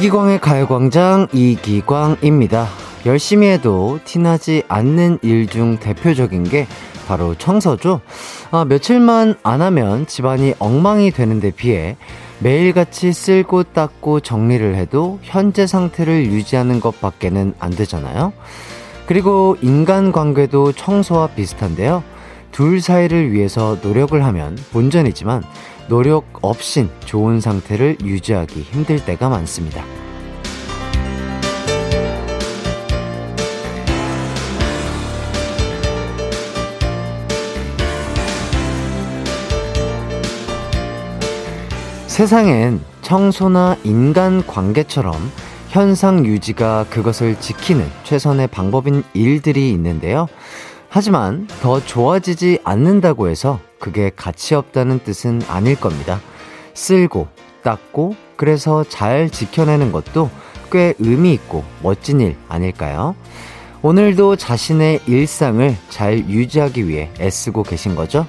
이기광의 가요광장 이기광입니다. 열심히 해도 티나지 않는 일 중 대표적인 게 바로 청소죠. 아, 며칠만 안 하면 집안이 엉망이 되는데 비해 매일같이 쓸고 닦고 정리를 해도 현재 상태를 유지하는 것밖에는 안 되잖아요. 그리고 인간 관계도 청소와 비슷한데요. 둘 사이를 위해서 노력을 하면 본전이지만 노력 없인 좋은 상태를 유지하기 힘들 때가 많습니다. 세상엔 청소나 인간 관계처럼 현상 유지가 그것을 지키는 최선의 방법인 일들이 있는데요. 하지만 더 좋아지지 않는다고 해서 그게 가치 없다는 뜻은 아닐 겁니다. 쓸고, 닦고, 그래서 잘 지켜내는 것도 꽤 의미 있고 멋진 일 아닐까요? 오늘도 자신의 일상을 잘 유지하기 위해 애쓰고 계신 거죠?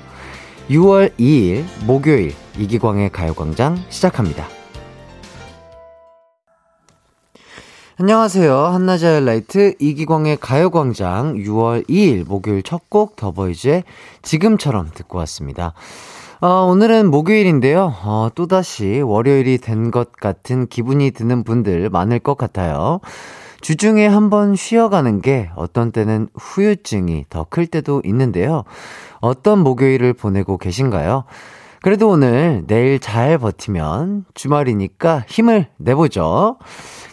6월 2일 목요일 이기광의 가요광장 시작합니다. 안녕하세요. 한낮의 하이라이트 이기광의 가요광장 6월 2일 목요일 첫 곡 더보이즈의 지금처럼 듣고 왔습니다. 어, 오늘은 목요일인데요. 어, 또다시 월요일이 된 것 같은 기분이 드는 분들 많을 것 같아요. 주중에 한번 쉬어가는 게 어떤 때는 후유증이 더 클 때도 있는데요. 어떤 목요일을 보내고 계신가요? 그래도 오늘 내일 잘 버티면 주말이니까 힘을 내보죠.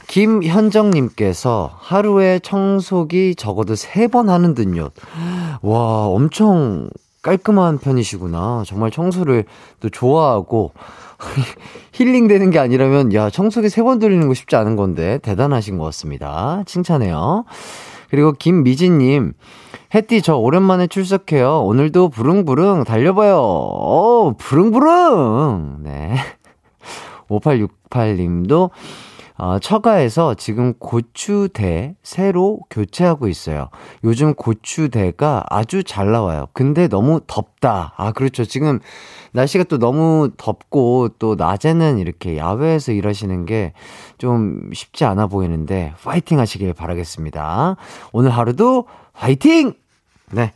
김현정님께서 하루에 청소기 적어도 세번 하는 듯요. 와, 엄청 깔끔한 편이시구나. 정말 청소를 또 좋아하고 힐링 되는 게 아니라면 야, 청소기 세 번 돌리는 거 쉽지 않은 건데 대단하신 것 같습니다. 칭찬해요. 그리고 김미진님, 햇띠 저 오랜만에 출석해요. 오늘도 부릉부릉 달려봐요. 어, 부릉부릉! 네. 5868님도 어, 처가에서 지금 고추대 새로 교체하고 있어요. 요즘 고추대가 아주 잘 나와요. 근데 너무 덥다. 아, 그렇죠. 지금 날씨가 또 너무 덥고 또 낮에는 이렇게 야외에서 일하시는 게 좀 쉽지 않아 보이는데 파이팅 하시길 바라겠습니다. 오늘 하루도 파이팅! 네.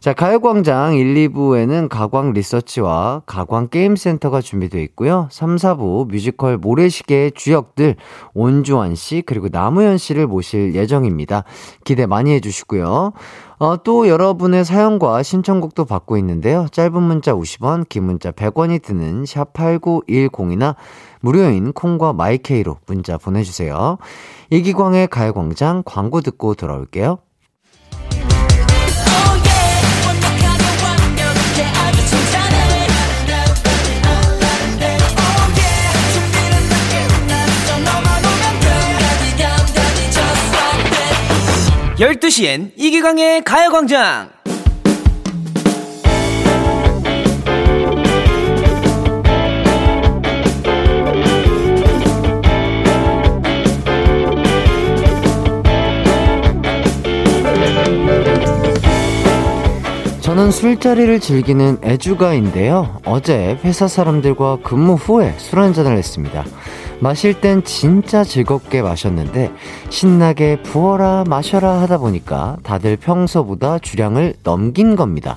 자, 가요광장 1, 2부에는 가광 리서치와 가광 게임센터가 준비되어 있고요. 3, 4부 뮤지컬 모래시계의 주역들 온주환 씨 그리고 남우현 씨를 모실 예정입니다. 기대 많이 해주시고요. 어, 또 여러분의 사연과 신청곡도 받고 있는데요. 짧은 문자 50원, 긴 문자 100원이 드는 샵 8910이나 무료인 콩과 마이케이로 문자 보내주세요. 이기광의 가요광장 광고 듣고 돌아올게요. 12시엔 이기광의 가요광장! 저는 술자리를 즐기는 애주가인데요. 어제 회사 사람들과 근무 후에 술 한잔을 했습니다. 마실 땐 진짜 즐겁게 마셨는데 신나게 부어라 마셔라 하다 보니까 다들 평소보다 주량을 넘긴 겁니다.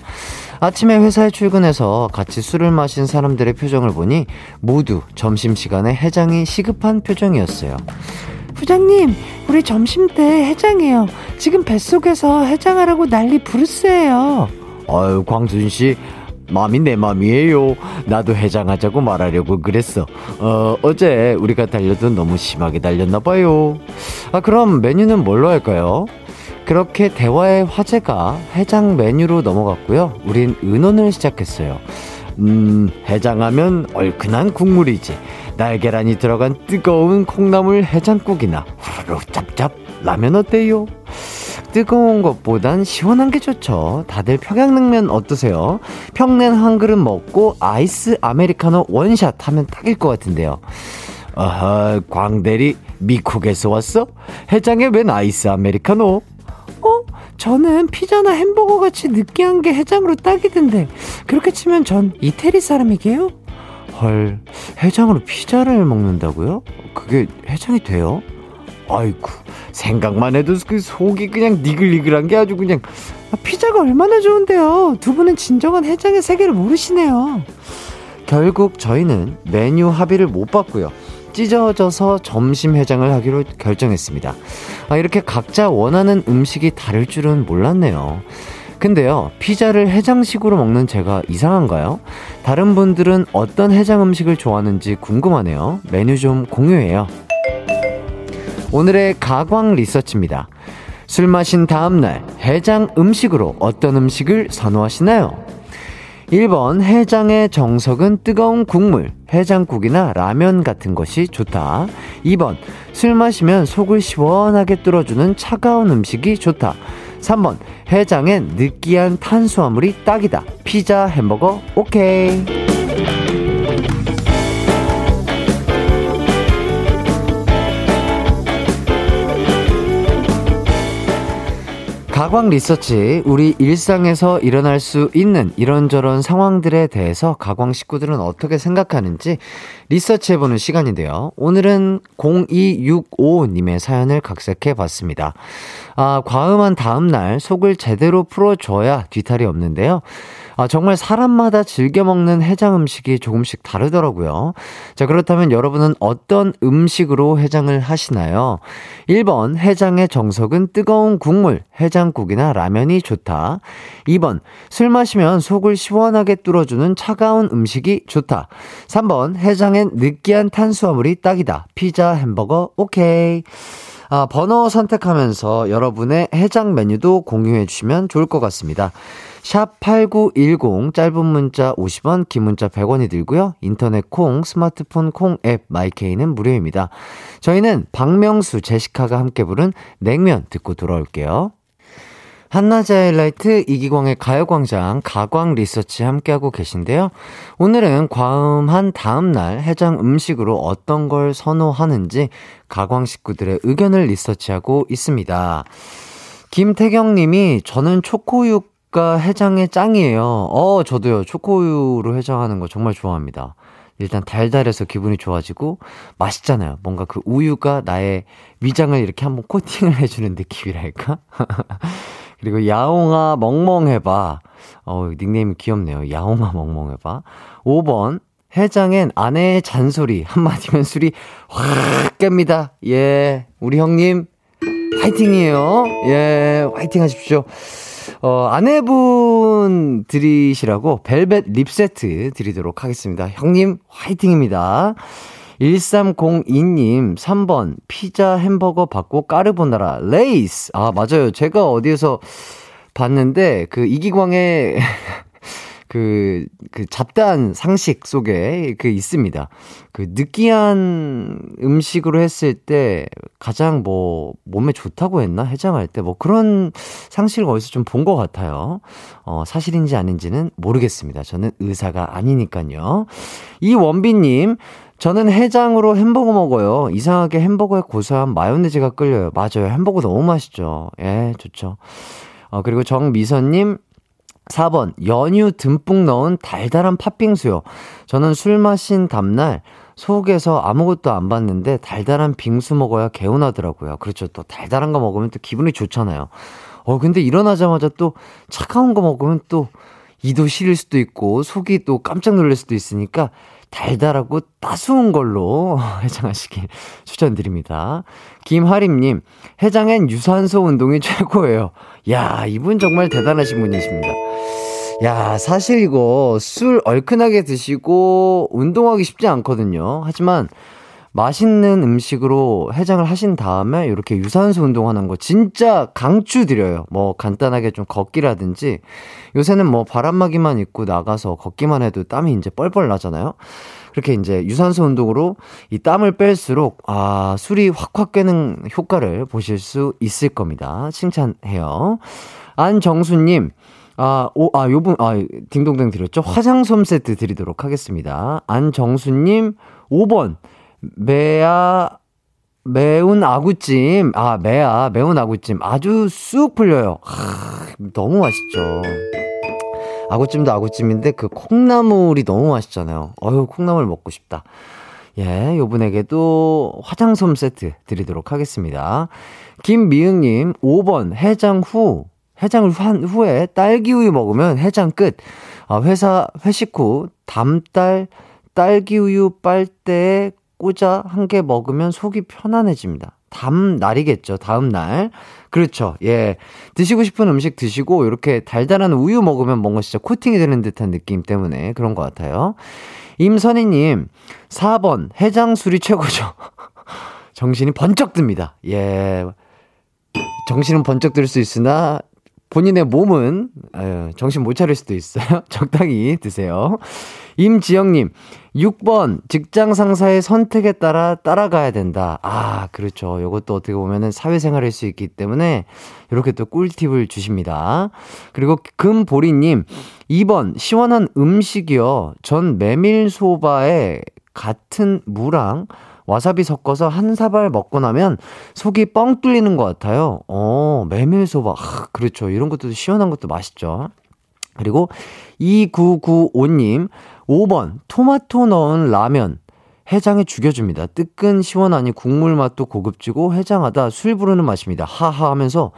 아침에 회사에 출근해서 같이 술을 마신 사람들의 표정을 보니 모두 점심시간에 해장이 시급한 표정이었어요. 부장님, 우리 점심 때 해장해요. 지금 뱃속에서 해장하라고 난리 부르스예요. 아유, 광순 씨, 마음이 내 맘이에요. 나도 해장하자고 말하려고 그랬어. 어, 어제 우리가 달려도 너무 심하게 달렸나 봐요. 아, 그럼 메뉴는 뭘로 할까요? 그렇게 대화의 화제가 해장 메뉴로 넘어갔고요. 우린 의논을 시작했어요. 음, 해장하면 얼큰한 국물이지. 날계란이 들어간 뜨거운 콩나물 해장국이나 후루룩 짭짭 라면 어때요? 뜨거운 것보단 시원한 게 좋죠. 다들 평양냉면 어떠세요? 평냉 한 그릇 먹고 아이스 아메리카노 원샷 하면 딱일 것 같은데요. 아하, 광대리 미국에서 왔어? 해장에 웬 아이스 아메리카노? 어? 저는 피자나 햄버거 같이 느끼한 게 해장으로 딱이던데 그렇게 치면 전 이태리 사람이게요? 헐, 해장으로 피자를 먹는다고요? 그게 해장이 돼요? 아이고, 생각만 해도 그 속이 그냥 니글니글한 게 아주 그냥. 아, 피자가 얼마나 좋은데요. 두 분은 진정한 해장의 세계를 모르시네요. 결국 저희는 메뉴 합의를 못 봤고요. 찢어져서 점심 해장을 하기로 결정했습니다. 아, 이렇게 각자 원하는 음식이 다를 줄은 몰랐네요. 근데요, 피자를 해장식으로 먹는 제가 이상한가요? 다른 분들은 어떤 해장 음식을 좋아하는지 궁금하네요. 메뉴 좀 공유해요. 오늘의 가광 리서치입니다. 술 마신 다음날 해장 음식으로 어떤 음식을 선호하시나요? 1번 해장의 정석은 뜨거운 국물, 해장국이나 라면 같은 것이 좋다. 2번 술 마시면 속을 시원하게 뚫어주는 차가운 음식이 좋다. 3번 해장엔 느끼한 탄수화물이 딱이다. 피자, 햄버거, 오케이. 가광 리서치, 우리 일상에서 일어날 수 있는 이런저런 상황들에 대해서 가광 식구들은 어떻게 생각하는지 리서치 해보는 시간인데요. 오늘은 0265님의 사연을 각색해 봤습니다. 아, 과음한 다음날 속을 제대로 풀어줘야 뒤탈이 없는데요. 아, 정말 사람마다 즐겨 먹는 해장 음식이 조금씩 다르더라고요. 자, 그렇다면 여러분은 어떤 음식으로 해장을 하시나요? 1번, 해장의 정석은 뜨거운 국물, 해장국이나 라면이 좋다. 2번, 술 마시면 속을 시원하게 뚫어주는 차가운 음식이 좋다. 3번, 해장엔 느끼한 탄수화물이 딱이다. 피자, 햄버거, 오케이. 아, 번호 선택하면서 여러분의 해장 메뉴도 공유해 주시면 좋을 것 같습니다. 샵8910 짧은 문자 50원, 긴 문자 100원이 들고요. 인터넷 콩, 스마트폰 콩 앱 마이케이는 무료입니다. 저희는 박명수, 제시카가 함께 부른 냉면 듣고 돌아올게요. 한낮의 하이라이트 이기광의 가요광장 가광 리서치 함께하고 계신데요. 오늘은 과음한 다음날 해장 음식으로 어떤 걸 선호하는지 가광 식구들의 의견을 리서치하고 있습니다. 김태경 님이 저는 초코 육가 해장의 짱이에요. 어, 저도요. 초코우유로 해장하는 거 정말 좋아합니다. 일단 달달해서 기분이 좋아지고 맛있잖아요. 뭔가 그 우유가 나의 위장을 이렇게 한번 코팅을 해주는 느낌이랄까? 그리고 야옹아 멍멍해봐. 어, 닉네임이 귀엽네요. 야옹아 멍멍해봐. 5번 해장엔 아내의 잔소리 한마디면 술이 확 깹니다. 예, 우리 형님 화이팅이에요. 예, 화이팅 하십시오. 어, 아내분 드리시라고 벨벳 립 세트 드리도록 하겠습니다. 형님, 화이팅입니다. 1302님, 3번, 피자 햄버거 받고 까르보나라, 레이스. 아, 맞아요. 제가 어디에서 봤는데, 그 이기광의 그, 그 잡다한 상식 속에 그 있습니다. 그 느끼한 음식으로 했을 때 가장 뭐 몸에 좋다고 했나? 해장할 때 뭐 그런 상식을 어디서 좀 본 것 같아요. 어, 사실인지 아닌지는 모르겠습니다. 저는 의사가 아니니까요. 이 원빈님, 저는 해장으로 햄버거 먹어요. 이상하게 햄버거의 고소한 마요네즈가 끌려요. 맞아요. 햄버거 너무 맛있죠. 예, 좋죠. 어, 그리고 정미선님, 4번, 연유 듬뿍 넣은 달달한 팥빙수요. 저는 술 마신 다음날 속에서 아무것도 안 봤는데 달달한 빙수 먹어야 개운하더라고요. 그렇죠. 또 달달한 거 먹으면 또 기분이 좋잖아요. 어, 근데 일어나자마자 또 차가운 거 먹으면 또 이도 시릴 수도 있고 속이 또 깜짝 놀랄 수도 있으니까 달달하고 따스운 걸로 해장하시길 추천드립니다. 김하림님, 해장엔 유산소 운동이 최고예요. 야, 이분 정말 대단하신 분이십니다. 야, 사실 이거 술 얼큰하게 드시고 운동하기 쉽지 않거든요. 하지만 맛있는 음식으로 해장을 하신 다음에 이렇게 유산소 운동하는 거 진짜 강추드려요. 뭐 간단하게 좀 걷기라든지 요새는 뭐 바람막이만 입고 나가서 걷기만 해도 땀이 이제 뻘뻘 나잖아요. 그렇게 이제 유산소 운동으로 이 땀을 뺄수록 아, 술이 확확 깨는 효과를 보실 수 있을 겁니다. 칭찬해요. 안정수님, 아, 오, 아, 요분, 아, 딩동댕 드렸죠? 화장솜 세트 드리도록 하겠습니다. 안정수님, 5번, 매아, 매운 아구찜. 아, 매아, 매운 아구찜. 아주 쑥 풀려요. 하, 너무 맛있죠. 아구찜도 아구찜인데 그 콩나물이 너무 맛있잖아요. 어휴, 콩나물 먹고 싶다. 예, 요분에게도 화장솜 세트 드리도록 하겠습니다. 김미응님, 5번 해장 후, 해장을 한 후에 딸기우유 먹으면 해장 끝. 아, 회사 회식 후 담딸 딸기우유 빨대에 꽂아 한 개 먹으면 속이 편안해집니다. 다음 날이겠죠. 다음 날. 그렇죠. 예. 드시고 싶은 음식 드시고 이렇게 달달한 우유 먹으면 뭔가 진짜 코팅이 되는 듯한 느낌 때문에 그런 것 같아요. 임선희 님, 4번 해장술이 최고죠. 정신이 번쩍 듭니다. 예. 정신은 번쩍 들 수 있으나 본인의 몸은 정신 못 차릴 수도 있어요. 적당히 드세요. 임지영님, 6번 직장 상사의 선택에 따라 따라가야 된다. 아, 그렇죠. 이것도 어떻게 보면은 사회생활일 수 있기 때문에 이렇게 또 꿀팁을 주십니다. 그리고 금보리님, 2번 시원한 음식이요. 전 메밀 소바에 같은 무랑 와사비 섞어서 한 사발 먹고 나면 속이 뻥 뚫리는 것 같아요. 어, 메밀소바. 아, 그렇죠. 이런 것도 시원한 것도 맛있죠. 그리고 2995님, 5번, 토마토 넣은 라면. 해장에 죽여줍니다. 뜨끈 시원하니 국물 맛도 고급지고 해장하다 술 부르는 맛입니다. 하하 하면서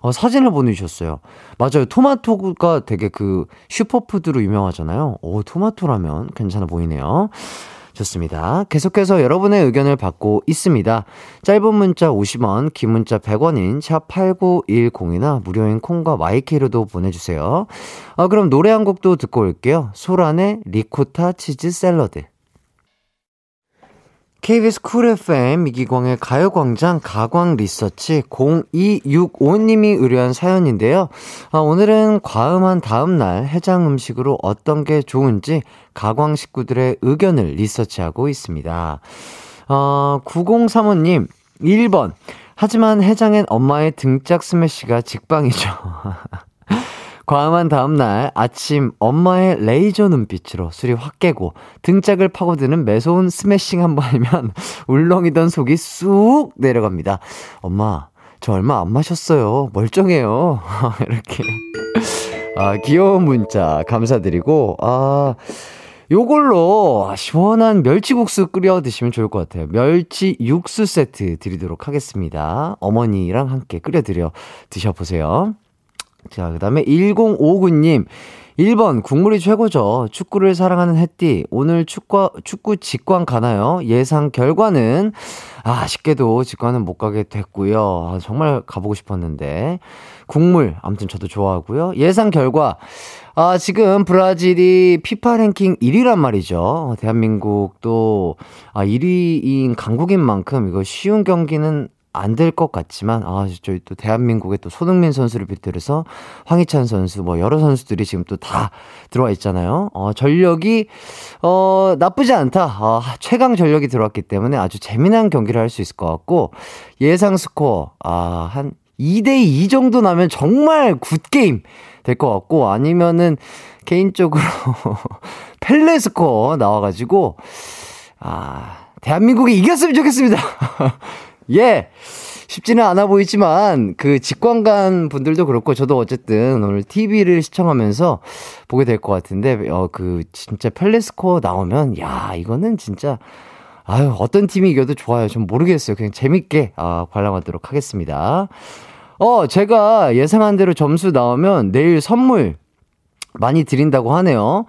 어, 사진을 보내주셨어요. 맞아요. 토마토가 되게 그 슈퍼푸드로 유명하잖아요. 오, 토마토라면 괜찮아 보이네요. 좋습니다. 계속해서 여러분의 의견을 받고 있습니다. 짧은 문자 50원, 긴 문자 100원인 샵8910이나 무료인 콩과 마이케이로도 보내주세요. 아, 그럼 노래 한 곡도 듣고 올게요. 소란의 리코타 치즈 샐러드. KBS 쿨 FM 이기광의 가요광장 가광 리서치 0265님이 의뢰한 사연인데요. 아, 오늘은 과음한 다음날 해장 음식으로 어떤 게 좋은지 가광 식구들의 의견을 리서치하고 있습니다. 어, 9035님, 1번. 하지만 해장엔 엄마의 등짝 스매시가 직방이죠. 과음한 다음날 아침 엄마의 레이저 눈빛으로 술이 확 깨고 등짝을 파고드는 매서운 스매싱 한 번이면 울렁이던 속이 쑥 내려갑니다. 엄마, 저 얼마 안 마셨어요. 멀쩡해요. 이렇게. 아, 귀여운 문자 감사드리고, 아, 요걸로 시원한 멸치국수 끓여 드시면 좋을 것 같아요. 멸치 육수 세트 드리도록 하겠습니다. 어머니랑 함께 끓여 드려 드셔보세요. 자, 그 다음에 1059님. 1번, 국물이 최고죠. 축구를 사랑하는 햇띠. 오늘 축구, 축구 직관 가나요? 예상 결과는, 아, 쉽게도 직관은 못 가게 됐고요. 아, 정말 가보고 싶었는데. 국물, 아무튼 저도 좋아하고요. 예상 결과, 아, 지금 브라질이 피파 랭킹 1위란 말이죠. 대한민국도, 아, 1위인 강국인 만큼 이거 쉬운 경기는 안 될 것 같지만 아 저희 또 대한민국의 또 손흥민 선수를 비롯해서 황희찬 선수 뭐 여러 선수들이 지금 또 다 들어와 있잖아요. 어 전력이 어 나쁘지 않다. 어, 최강 전력이 들어왔기 때문에 아주 재미난 경기를 할 수 있을 것 같고 예상 스코어 아 한 2대 2 정도 나면 정말 good game 될 것 같고 아니면은 개인적으로 펠레 스코어 나와가지고 아 대한민국이 이겼으면 좋겠습니다. 예! 쉽지는 않아 보이지만, 그 직관 간 분들도 그렇고, 저도 어쨌든 오늘 TV를 시청하면서 보게 될 것 같은데, 어, 그, 진짜 펠레스코어 나오면, 야, 이거는 진짜, 아유, 어떤 팀이 이겨도 좋아요. 좀 모르겠어요. 그냥 재밌게, 아, 관람하도록 하겠습니다. 어, 제가 예상한 대로 점수 나오면 내일 선물 많이 드린다고 하네요.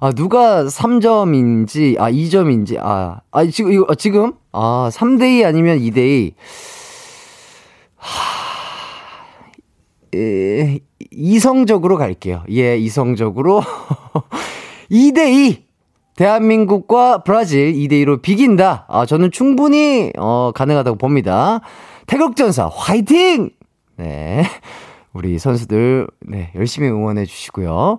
아, 누가 3점인지, 아, 2점인지, 아, 아, 지금, 이거, 지금? 아, 3대2 아니면 2대2. 하, 에, 이성적으로 갈게요. 예, 이성적으로. 2대2! 대한민국과 브라질 2대2로 비긴다. 아, 저는 충분히, 어, 가능하다고 봅니다. 태극전사, 화이팅! 네. 우리 선수들, 네, 열심히 응원해 주시고요.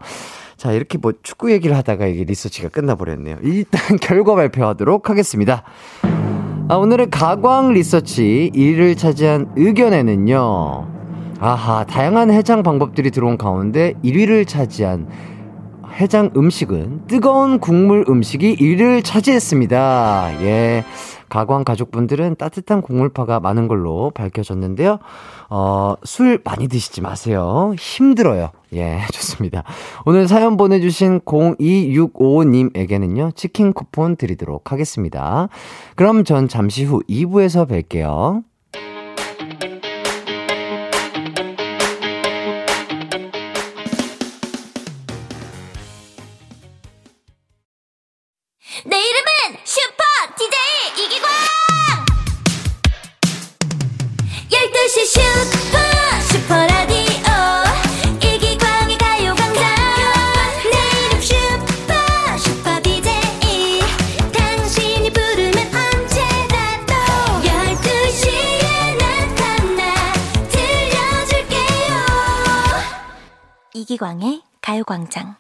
자, 이렇게 뭐 축구 얘기를 하다가 이게 리서치가 끝나버렸네요. 일단 결과 발표하도록 하겠습니다. 아, 오늘의 가광 리서치 1위를 차지한 의견에는요. 아하, 다양한 해장 방법들이 들어온 가운데 1위를 차지한 해장 음식은 뜨거운 국물 음식이 1위를 차지했습니다. 예. 가광 가족분들은 따뜻한 곡물파가 많은 걸로 밝혀졌는데요. 어, 술 많이 드시지 마세요. 힘들어요. 예, 좋습니다. 오늘 사연 보내주신 0265님에게는요, 치킨 쿠폰 드리도록 하겠습니다. 그럼 전 잠시 후 2부에서 뵐게요. 내 이름은 이기광의 가요광장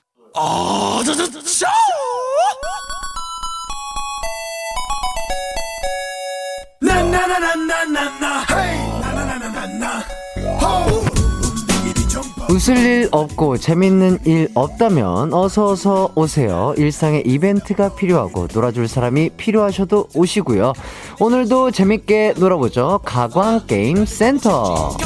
웃을 일 없고 재밌는 일 없다면 어서 어서 오세요. 일상에 이벤트가 필요하고 놀아줄 사람이 필요하셔도 오시고요. 오늘도 재밌게 놀아보죠. 가광게임 센터.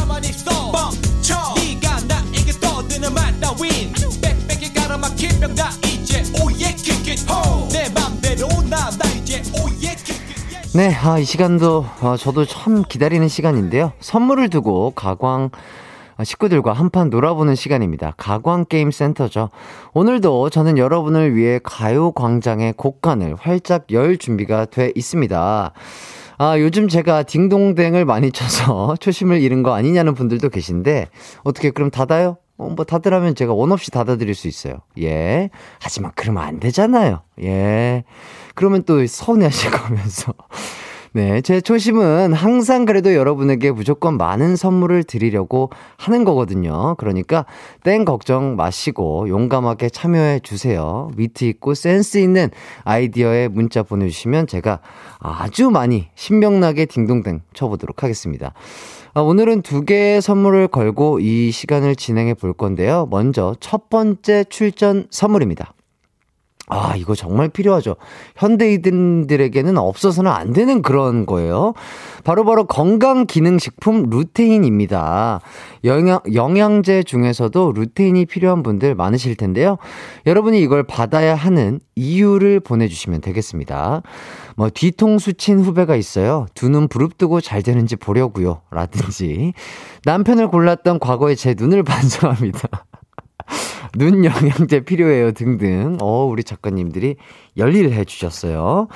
네, 아, 이 시간도 어, 저도 참 기다리는 시간인데요. 선물을 두고 가광 아, 식구들과 한판 놀아보는 시간입니다. 가광 게임 센터죠. 오늘도 저는 여러분을 위해 가요 광장의 곡간을 활짝 열 준비가 돼 있습니다. 아, 요즘 제가 딩동댕을 많이 쳐서 초심을 잃은 거 아니냐는 분들도 계신데, 어떻게 그럼 닫아요? 어, 뭐 닫으라면 제가 원 없이 닫아드릴 수 있어요. 예. 하지만 그러면 안 되잖아요. 예. 그러면 또 서운해하실 거면서. 네, 제 초심은 항상 그래도 여러분에게 무조건 많은 선물을 드리려고 하는 거거든요. 그러니까 땡 걱정 마시고 용감하게 참여해 주세요. 위트 있고 센스 있는 아이디어에 문자 보내주시면 제가 아주 많이 신명나게 딩동댕 쳐보도록 하겠습니다. 아, 오늘은 두 개의 선물을 걸고 이 시간을 진행해 볼 건데요. 먼저 첫 번째 출전 선물입니다. 아, 이거 정말 필요하죠. 현대인들에게는 없어서는 안 되는 그런 거예요. 바로 바로 건강기능식품 루테인입니다. 영양, 영양제 중에서도 루테인이 필요한 분들 많으실 텐데요. 여러분이 이걸 받아야 하는 이유를 보내주시면 되겠습니다. 뭐, 뒤통수 친 후배가 있어요. 두 눈 부릅뜨고 잘 되는지 보려고요. 라든지. 남편을 골랐던 과거의 제 눈을 반성합니다. 눈 영양제 필요해요 등등. 어, 우리 작가님들이 열일해 주셨어요.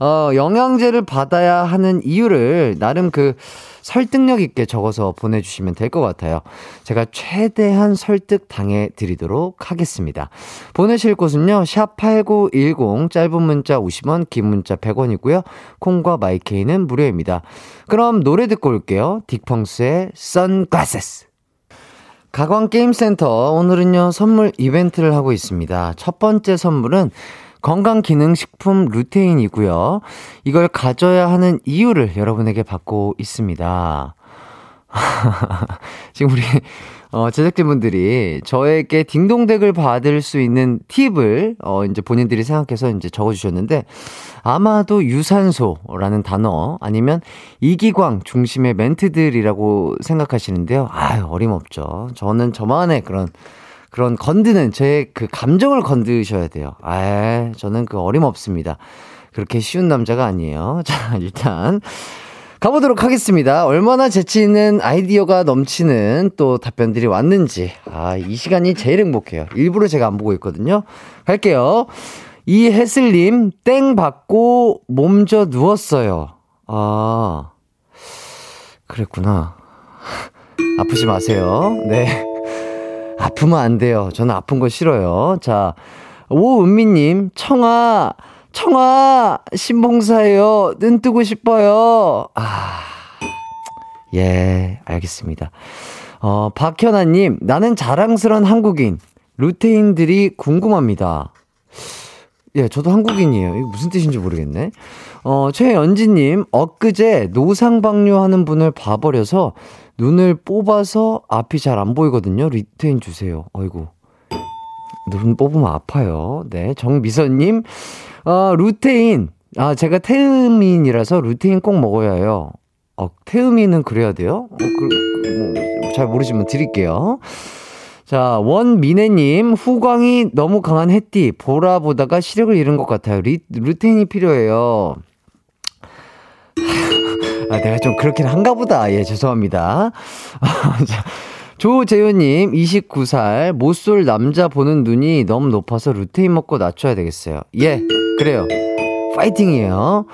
어, 영양제를 받아야 하는 이유를 나름 그 설득력 있게 적어서 보내주시면 될 것 같아요. 제가 최대한 설득 당해 드리도록 하겠습니다. 보내실 곳은요, 샵8910, 짧은 문자 50원, 긴 문자 100원이고요. 콩과 마이케이는 무료입니다. 그럼 노래 듣고 올게요. 딕펑스의 선글라스. 가광게임센터 오늘은요 선물 이벤트를 하고 있습니다. 첫 번째 선물은 건강기능식품 루테인이고요. 이걸 가져야 하는 이유를 여러분에게 받고 있습니다. 지금 우리 어, 제작진분들이 저에게 딩동댕을 받을 수 있는 팁을 어, 이제 본인들이 생각해서 이제 적어주셨는데 아마도 유산소라는 단어 아니면 이기광 중심의 멘트들이라고 생각하시는데요. 아유 어림없죠. 저는 저만의 그런 그런 건드는 제 그 감정을 건드셔야 돼요. 아, 저는 그 어림없습니다. 그렇게 쉬운 남자가 아니에요. 자, 일단 가보도록 하겠습니다. 얼마나 재치 있는 아이디어가 넘치는 또 답변들이 왔는지. 아, 이 시간이 제일 행복해요. 일부러 제가 안 보고 있거든요. 갈게요. 이해슬님, 땡 받고 몸져 누웠어요. 아, 그랬구나. 아프지 마세요. 네. 아프면 안 돼요. 저는 아픈 거 싫어요. 자, 오은미님, 청아, 청아, 신봉사예요. 눈 뜨고 싶어요. 아, 예, 알겠습니다. 어, 박현아님, 나는 자랑스런 한국인. 루테인들이 궁금합니다. 예, 저도 한국인이에요. 이게 무슨 뜻인지 모르겠네. 어, 최연지님, 엊그제 노상방뇨 하는 분을 봐버려서 눈을 뽑아서 앞이 잘 안 보이거든요. 루테인 주세요. 어이구. 눈 뽑으면 아파요. 네. 정미선님, 어, 루테인, 아, 제가 태음인이라서 루테인 꼭 먹어야 해요. 어, 태음인은 그래야 돼요? 어, 그, 뭐, 잘 모르지만 드릴게요. 자, 원미네님, 후광이 너무 강한 햇띠, 보라 보다가 시력을 잃은 것 같아요. 리, 루테인이 필요해요. 아, 내가 좀 그렇긴 한가 보다. 예, 죄송합니다. 자, 조재효님, 29살, 못쏠 남자 보는 눈이 너무 높아서 루테인 먹고 낮춰야 되겠어요. 예, 그래요. 파이팅이에요.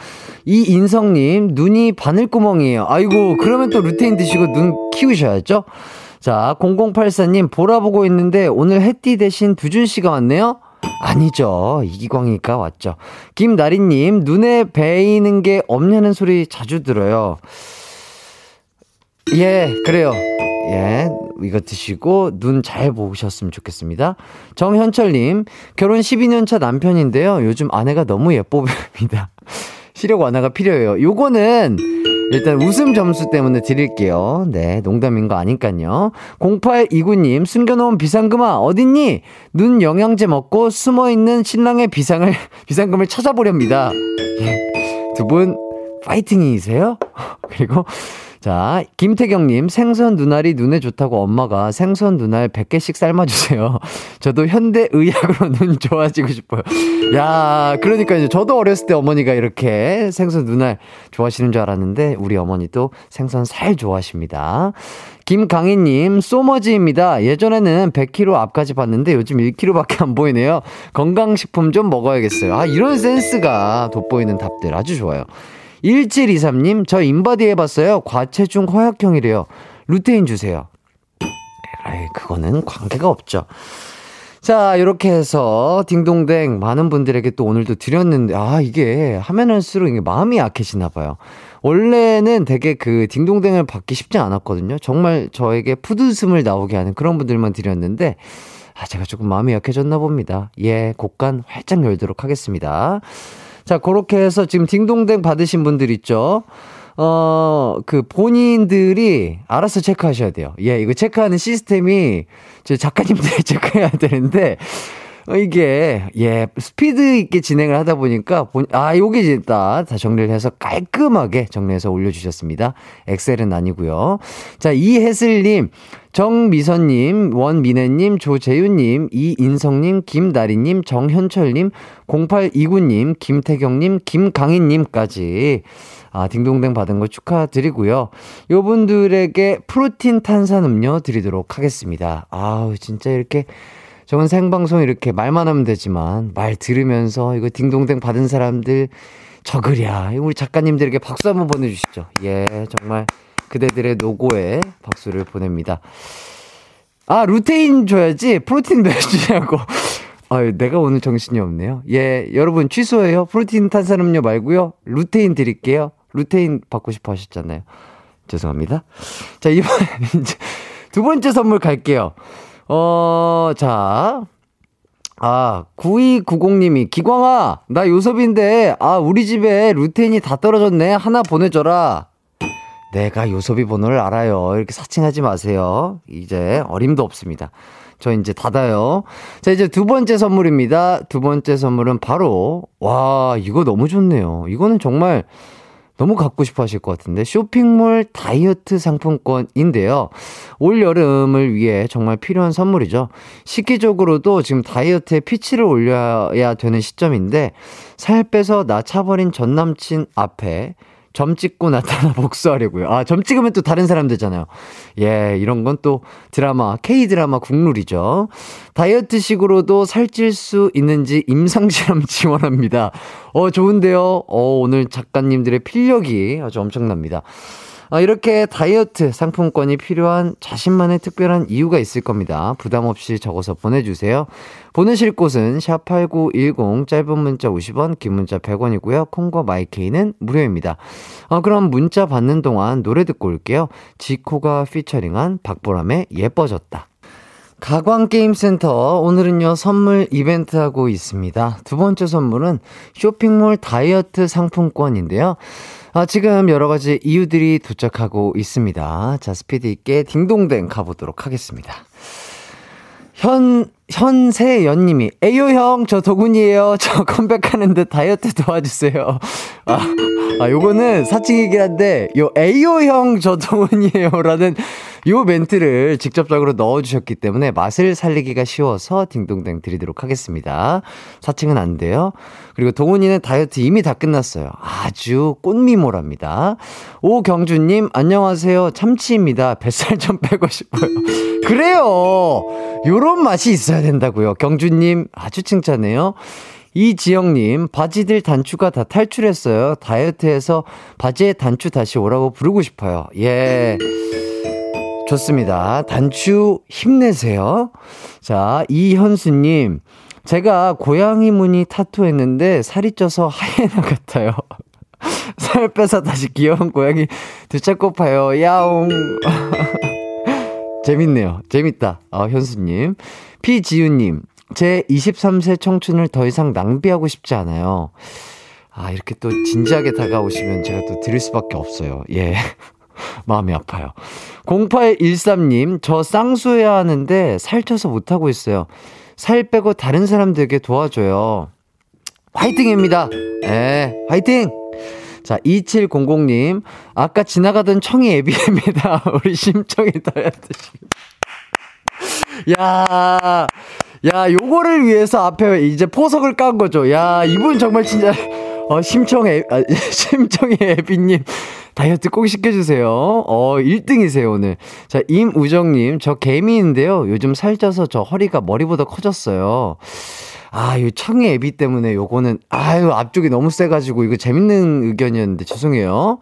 이인성님, 눈이 바늘구멍이에요. 아이고, 그러면 또 루테인 드시고 눈 키우셔야죠? 자, 0084님, 보라 보고 있는데 오늘 햇띠 대신 두준 씨가 왔네요? 아니죠. 이기광이니까 왔죠. 김나리님, 눈에 베이는 게 없냐는 소리 자주 들어요. 예, 그래요. 예, 이거 드시고 눈 잘 보셨으면 좋겠습니다. 정현철님, 결혼 12년 차 남편인데요. 요즘 아내가 너무 예뻐 보입니다. 시력 완화가 필요해요. 요거는 일단 웃음 점수 때문에 드릴게요. 네, 농담인 거 아니까요. 0829님, 숨겨놓은 비상금아, 어딨니? 눈 영양제 먹고 숨어있는 신랑의 비상을, 비상금을 찾아보렵니다. 예, 두 분, 파이팅이세요? 그리고, 자, 김태경님, 생선 눈알이 눈에 좋다고 엄마가 생선 눈알 100개씩 삶아주세요. 저도 현대의학으로 눈 좋아지고 싶어요. 야, 그러니까 이제 저도 어렸을 때 어머니가 이렇게 생선 눈알 좋아하시는 줄 알았는데, 우리 어머니도 생선 살 좋아하십니다. 김강희님, 소머지입니다. 예전에는 100kg 앞까지 봤는데 요즘 1kg밖에 안 보이네요. 건강식품 좀 먹어야겠어요. 아, 이런 센스가 돋보이는 답들 아주 좋아요. 1723님, 저 인바디 해봤어요. 과체중 허약형이래요. 루테인 주세요. 에이, 그거는 관계가 없죠. 자, 이렇게 해서 딩동댕 많은 분들에게 또 오늘도 드렸는데, 아, 이게 하면 할수록 이게 마음이 약해지나 봐요. 원래는 되게 그 딩동댕을 받기 쉽지 않았거든요. 정말 저에게 푸드숨을 나오게 하는 그런 분들만 드렸는데, 아, 제가 조금 마음이 약해졌나 봅니다. 예, 곡간 활짝 열도록 하겠습니다. 자, 그렇게 해서 지금 딩동댕 받으신 분들 있죠? 어, 그 본인들이 알아서 체크하셔야 돼요. 예, 이거 체크하는 시스템이 저 작가님들이 체크해야 되는데, 어, 이게, 예, 스피드 있게 진행을 하다 보니까, 본, 아, 요게 있다. 다 정리를 해서 깔끔하게 정리해서 올려주셨습니다. 엑셀은 아니고요 자, 이혜슬님, 정미선님, 원민혜님, 조재윤님, 이인성님, 김나리님, 정현철님, 0829님, 김태경님, 김강희님까지 아, 딩동댕 받은 거 축하드리고요. 요 분들에게 프로틴 탄산 음료 드리도록 하겠습니다. 아우, 진짜 이렇게 저건 생방송 이렇게 말만 하면 되지만 말 들으면서 이거 딩동댕 받은 사람들 적으랴. 우리 작가님들에게 박수 한번 보내주시죠. 예, 정말 그대들의 노고에 박수를 보냅니다. 아, 루테인 줘야지. 프로틴 몇 주냐고. 아, 내가 오늘 정신이 없네요. 예, 여러분 취소해요. 프로틴 탄산음료 말고요. 루테인 드릴게요. 루테인 받고 싶어 하셨잖아요. 죄송합니다. 자, 이제 두 번째 선물 갈게요. 어, 자. 아, 9290님이, 기광아, 나 요섭인데, 아, 우리 집에 루테인이 다 떨어졌네. 하나 보내줘라. 내가 요섭이 번호를 알아요. 이렇게 사칭하지 마세요. 이제 어림도 없습니다. 저 이제 닫아요. 자, 이제 두 번째 선물입니다. 두 번째 선물은 바로, 와, 이거 너무 좋네요. 이거는 정말 너무 갖고 싶어 하실 것 같은데 쇼핑몰 다이어트 상품권인데요. 올 여름을 위해 정말 필요한 선물이죠. 시기적으로도 지금 다이어트에 피치를 올려야 되는 시점인데 살 빼서 나 차버린 전 남친 앞에 점 찍고 나타나 복수하려고요. 아, 점 찍으면 또 다른 사람 되잖아요. 예, 이런 건 또 드라마, K-드라마 국룰이죠. 다이어트식으로도 살찔 수 있는지 임상실험 지원합니다. 어, 좋은데요? 어, 오늘 작가님들의 필력이 아주 엄청납니다. 아, 이렇게 다이어트 상품권이 필요한 자신만의 특별한 이유가 있을 겁니다. 부담 없이 적어서 보내주세요. 보내실 곳은 샵8910 짧은 문자 50원, 긴 문자 100원이고요. 콩과 마이케이는 무료입니다. 아, 그럼 문자 받는 동안 노래 듣고 올게요. 지코가 피처링한 박보람의 예뻐졌다. 가광게임센터 오늘은요 선물 이벤트 하고 있습니다. 두 번째 선물은 쇼핑몰 다이어트 상품권인데요. 아, 지금 여러 가지 이유들이 도착하고 있습니다. 자, 스피드 있게 딩동댕 가보도록 하겠습니다. 현, 현세연님이, 에요 형, 저 도군이에요. 저 컴백하는데 다이어트 도와주세요. 아, 아, 요거는 사칭이긴 한데, 요 에요 형, 저 도군이에요. 라는 요 멘트를 직접적으로 넣어주셨기 때문에 맛을 살리기가 쉬워서 딩동댕 드리도록 하겠습니다. 사칭은 안 돼요. 그리고 동훈이는 다이어트 이미 다 끝났어요. 아주 꽃미모랍니다. 오경주님, 안녕하세요. 참치입니다. 뱃살 좀 빼고 싶어요. 그래요! 요런 맛이 있어야 된다고요. 경주님, 아주 칭찬해요. 이지영님, 바지들 단추가 다 탈출했어요. 다이어트해서 바지에 단추 다시 오라고 부르고 싶어요. 예. 좋습니다. 단추 힘내세요. 자, 이현수님. 제가 고양이 무늬 타투 했는데 살이 쪄서 하이에나 같아요. 살 빼서 다시 귀여운 고양이 되찾고 파요. 야옹. 재밌네요. 재밌다. 어, 현수님. 피지우님. 제 23세 청춘을 더 이상 낭비하고 싶지 않아요. 아, 이렇게 또 진지하게 다가오시면 제가 또 드릴 수밖에 없어요. 예. 마음이 아파요. 0813님, 저 쌍수해야 하는데 살쪄서 못하고 있어요. 살 빼고 다른 사람들에게 도와줘요. 화이팅입니다. 예, 화이팅! 자, 2700님, 아까 지나가던 청이 애비입니다. 우리 심청이 다이어트시. 야, 야, 요거를 위해서 앞에 이제 포석을 깐 거죠. 야, 이분 정말 진짜, 어, 심청 애, 아, 심청이 애비님. 다이어트 꼭 시켜주세요. 어, 1등이세요, 오늘. 자, 임우정님, 저 개미인데요. 요즘 살쪄서 저 허리가 머리보다 커졌어요. 아, 이 청의 애비 때문에 요거는, 아유, 앞쪽이 너무 세가지고, 이거 재밌는 의견이었는데, 죄송해요.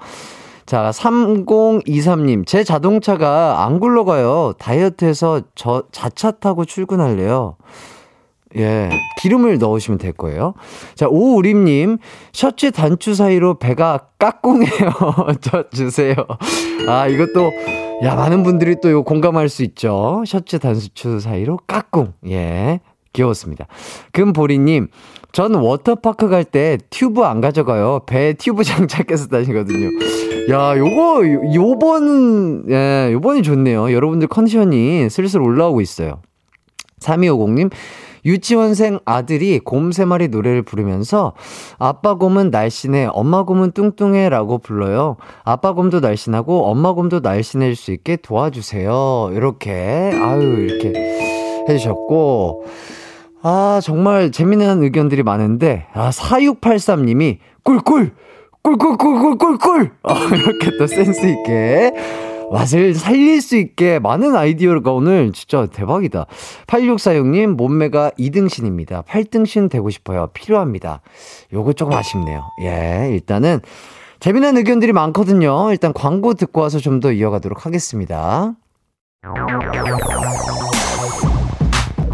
자, 3023님, 제 자동차가 안 굴러가요. 다이어트해서 저 자차 타고 출근할래요. 예, 기름을 넣으시면 될 거예요. 자, 오우림님, 셔츠 단추 사이로 배가 까꿍해요. 저 주세요. 아, 이것도, 야, 많은 분들이 또 이거 공감할 수 있죠. 셔츠 단추 사이로 까꿍. 예, 귀여웠습니다. 금보리님, 전 워터파크 갈 때 튜브 안 가져가요. 배 튜브 장착해서 다니거든요. 야, 요거, 요번, 예, 요번이 좋네요. 여러분들 컨디션이 슬슬 올라오고 있어요. 3250님, 유치원생 아들이 곰 세 마리 노래를 부르면서 아빠 곰은 날씬해, 엄마 곰은 뚱뚱해 라고 불러요. 아빠 곰도 날씬하고 엄마 곰도 날씬해질 수 있게 도와주세요. 이렇게, 아유, 이렇게 해주셨고, 아, 정말 재미난 의견들이 많은데, 아, 4683님이 꿀꿀! 꿀꿀꿀꿀꿀꿀! 어, 이렇게 또 센스있게 맛을 살릴 수 있게 많은 아이디어가 오늘 진짜 대박이다. 8646님, 몸매가 2등신입니다. 8등신 되고 싶어요. 필요합니다. 요거 조금 아쉽네요. 예, 일단은 재미난 의견들이 많거든요. 일단 광고 듣고 와서 좀 더 이어가도록 하겠습니다.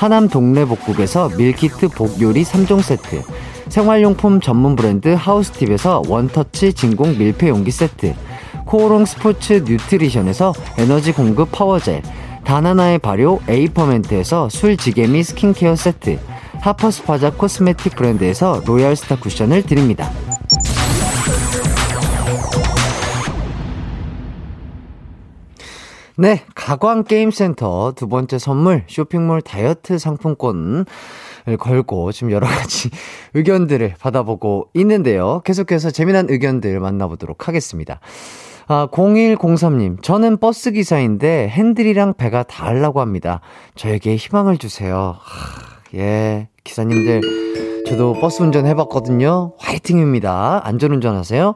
하남 동래복국에서 밀키트 복요리 3종 세트, 생활용품 전문 브랜드 하우스팁에서 원터치 진공 밀폐용기 세트, 코오롱 스포츠 뉴트리션에서 에너지 공급 파워젤, 다나나의 발효 에이퍼멘트에서 술지개미 스킨케어 세트, 하퍼스파자 코스메틱 브랜드에서 로얄스타 쿠션을 드립니다. 네, 가광 게임센터 두 번째 선물 쇼핑몰 다이어트 상품권을 걸고 지금 여러 가지 의견들을 받아보고 있는데요. 계속해서 재미난 의견들 만나보도록 하겠습니다. 아, 0103님, 저는 버스 기사인데 핸들이랑 배가 닿으려고 합니다. 저에게 희망을 주세요. 하, 예, 기사님들, 저도 버스 운전 해봤거든요. 화이팅입니다. 안전 운전 하세요.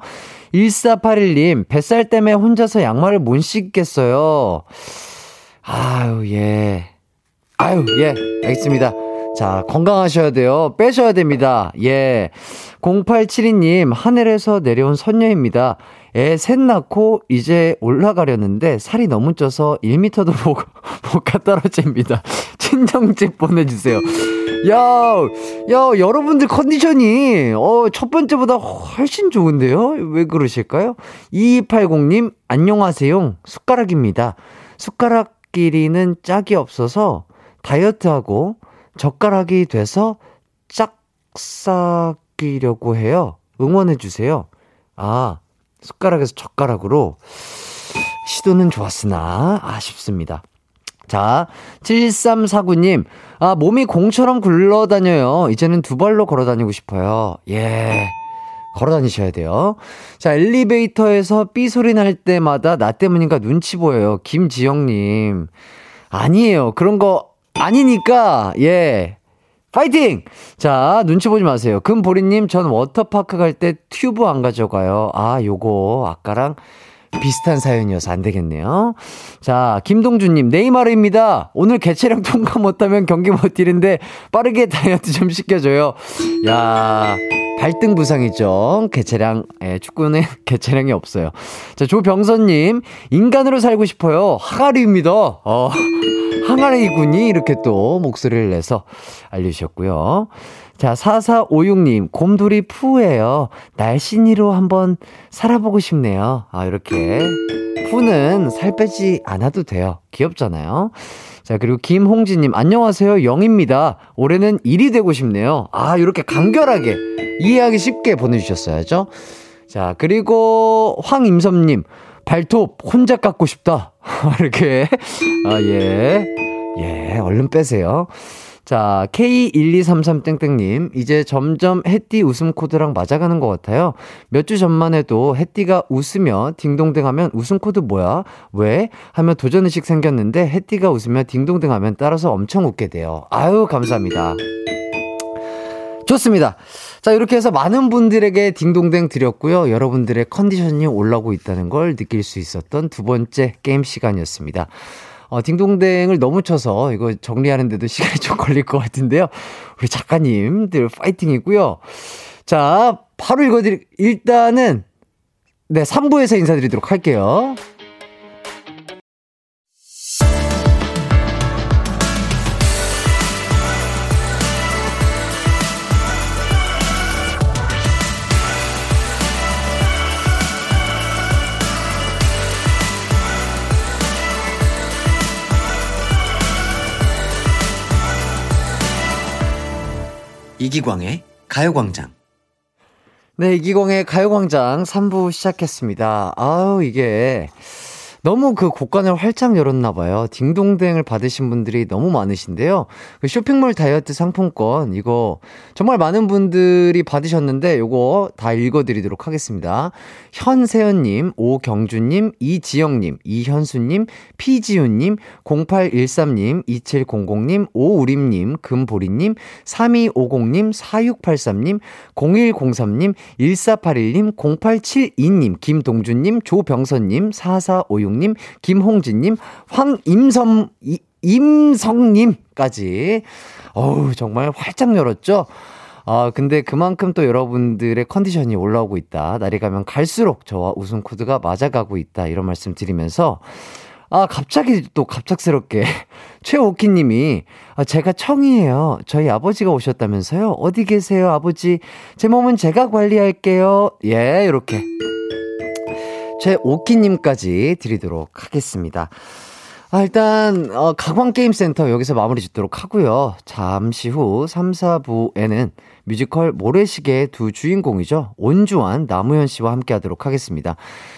1481님, 뱃살 때문에 혼자서 양말을 못 신겠어요. 아유, 예. 아유, 예. 알겠습니다. 자, 건강하셔야 돼요. 빼셔야 됩니다. 예. 0872님, 하늘에서 내려온 선녀입니다. 애 셋 낳고 이제 올라가려는데 살이 너무 쪄서 1m도 못, 못 갔다 떨어집니다. 친정집 보내주세요. 야, 야, 여러분들 컨디션이, 어, 첫 번째보다 훨씬 좋은데요? 왜 그러실까요? 2280님, 안녕하세요. 숟가락입니다. 숟가락 끼리는 짝이 없어서 다이어트하고 젓가락이 돼서 짝사귀려고 해요. 응원해주세요. 아, 숟가락에서 젓가락으로 시도는 좋았으나 아쉽습니다. 자, 7349님. 아, 몸이 공처럼 굴러다녀요. 이제는 두 발로 걸어 다니고 싶어요. 예. 걸어 다니셔야 돼요. 자, 엘리베이터에서 삐 소리 날 때마다 나 때문인가 눈치 보여요. 김지영님. 아니에요. 그런 거 아니니까, 예. 파이팅! 자, 눈치 보지 마세요. 금보리님, 전 워터파크 갈 때 튜브 안 가져가요. 아, 요거, 아까랑 비슷한 사연이어서 안 되겠네요. 자, 김동준님, 네이마르입니다. 오늘 개체량 통과 못하면 경기 못 뛰는데 빠르게 다이어트 좀 시켜줘요. 야 발등 부상이죠. 개체량, 예, 축구는 개체량이 없어요. 자, 조병선님, 인간으로 살고 싶어요. 항아리입니다. 어, 항아리 군이 이렇게 또 목소리를 내서 알려주셨고요. 자, 4456님, 곰돌이 푸예요. 날씬이로 한번 살아보고 싶네요. 아, 이렇게. 푸는 살 빼지 않아도 돼요. 귀엽잖아요. 자, 그리고 김홍진님, 안녕하세요. 영입니다. 올해는 1이 되고 싶네요. 아, 이렇게 간결하게, 이해하기 쉽게 보내주셨어야죠. 자, 그리고 황임섭님, 발톱 혼자 깎고 싶다. 이렇게. 아, 예. 예, 얼른 빼세요. 자, K1233땡땡님, 이제 점점 해띠 웃음 코드랑 맞아가는 것 같아요. 몇 주 전만 해도 해띠가 웃으며 딩동댕 하면 웃음 코드 뭐야? 왜? 하며 도전의식 생겼는데 해띠가 웃으며 딩동댕 하면 따라서 엄청 웃게 돼요. 아유, 감사합니다. 좋습니다. 자, 이렇게 해서 많은 분들에게 딩동댕 드렸고요. 여러분들의 컨디션이 올라오고 있다는 걸 느낄 수 있었던 두 번째 게임 시간이었습니다. 어, 딩동댕을 너무 쳐서 이거 정리하는데도 시간이 좀 걸릴 것 같은데요. 우리 작가님들 파이팅이고요. 자, 바로 읽어드릴, 일단은, 네, 3부에서 인사드리도록 할게요. 이기광의 가요광장. 네, 이기광의 가요광장 3부 시작했습니다. 아우, 이게 너무 그 곡간을 활짝 열었나 봐요. 딩동댕을 받으신 분들이 너무 많으신데요. 그 쇼핑몰 다이어트 상품권, 이거 정말 많은 분들이 받으셨는데, 요거 다 읽어드리도록 하겠습니다. 현세연님, 오경주님, 이지영님, 이현수님, 피지훈님, 0813님, 2700님, 오우림님, 금보리님, 3250님, 4683님, 0103님, 1481님, 0872님, 김동준님, 조병선님, 4456 님, 김홍진님, 황임섬, 이, 임성님까지. 어우, 정말 활짝 열었죠? 아, 근데 그만큼 또 여러분들의 컨디션이 올라오고 있다. 날이 가면 갈수록 저와 우승 코드가 맞아가고 있다. 이런 말씀 드리면서, 아, 갑자기 또 갑작스럽게 최오키 님이 아, 제가 청이에요. 저희 아버지가 오셨다면서요? 어디 계세요, 아버지? 제 몸은 제가 관리할게요. 예, 이렇게. 최오키 님까지 드리도록 하겠습니다. 아, 일단, 어, 가광게임센터 여기서 마무리 짓도록 하고요. 잠시 후 3, 4부에는 뮤지컬 모래시계의 두 주인공이죠. 온주환, 나무현 씨와 함께 하도록 하겠습니다.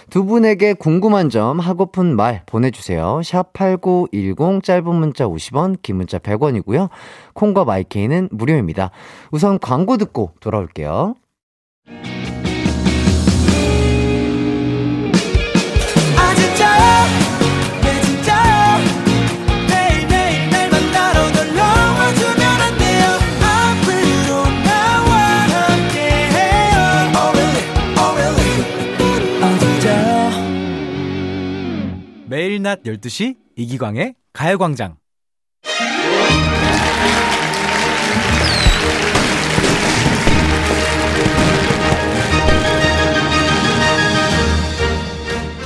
두 분에게 궁금한 점, 하고픈 말 보내주세요. 샵8910, 짧은 문자 50원, 긴 문자 100원이고요. 콩과 마이케이는 무료입니다. 우선 광고 듣고 돌아올게요. 매일 낮 12시 이기광의 가요광장.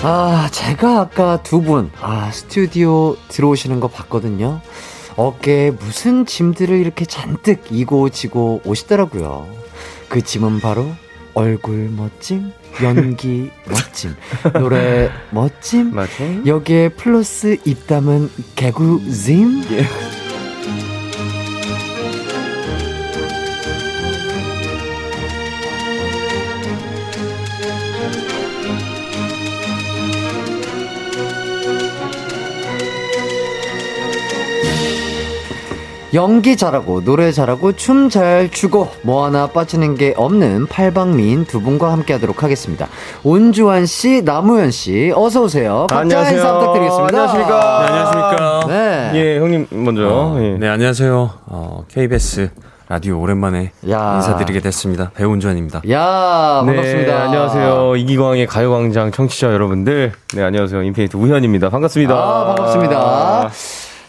아, 제가 아까 두 분, 아, 스튜디오 들어오시는 거 봤거든요. 어깨에 무슨 짐들을 이렇게 잔뜩 이고 지고 오시더라고요. 그 짐은 바로 얼굴 멋짐, 연기 멋짐, 노래 멋짐, 맞아. 여기에 플러스 입담은 개구짐? 연기 잘하고 노래 잘하고 춤 잘 추고 뭐 하나 빠지는 게 없는 팔방미인 두 분과 함께 하도록 하겠습니다. 온주환 씨, 나무현 씨, 어서 오세요. 안녕하세요. 인사 부탁드리겠습니다. 안녕하십니까. 네, 안녕하십니까. 네. 예, 형님 먼저. 어, 예. 네, 안녕하세요. 어, KBS 라디오 오랜만에 야. 인사드리게 됐습니다. 배운주환입니다. 야, 반갑습니다. 네, 안녕하세요. 이기광의 가요광장 청취자 여러분들. 네, 안녕하세요. 인피니트 우현입니다. 반갑습니다. 아, 반갑습니다.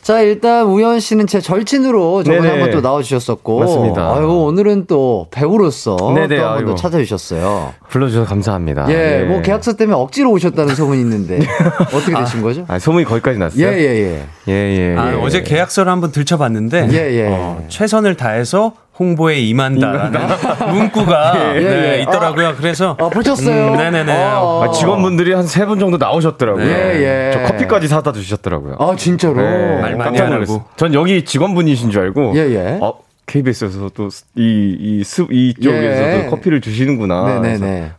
자, 일단 우현 씨는 제 절친으로 저번에. 한번 또 나와주셨었고. 맞습니다. 아유, 오늘은 또 배우로서 네네, 또한 번. 찾아주셨어요. 불러주셔서 감사합니다. 예, 네. 뭐 계약서 때문에 억지로 오셨다는 소문이 있는데 어떻게 되신 거죠? 아, 소문이 거기까지 났어요? 예, 예, 예. 예, 예. 아, 예. 어제 계약서를 한번 들춰봤는데 예, 예. 어, 최선을 다해서 홍보에 임한다라는 문구가 예, 네, 예. 있더라고요. 그래서 아, 보셨어요? 음, 네네네. 어. 아, 직원분들이 한 세 분 정도 나오셨더라고요. 예, 예. 저 커피까지 사다 주셨더라고요. 아, 진짜로? 네, 말 많이. 놀랐어요. 전 여기 직원분이신 줄 알고. 예, 예. 어, KBS에서 또 이, 이, 습, 이쪽에서도 예. 커피를 주시는구나. 그래서 네네네.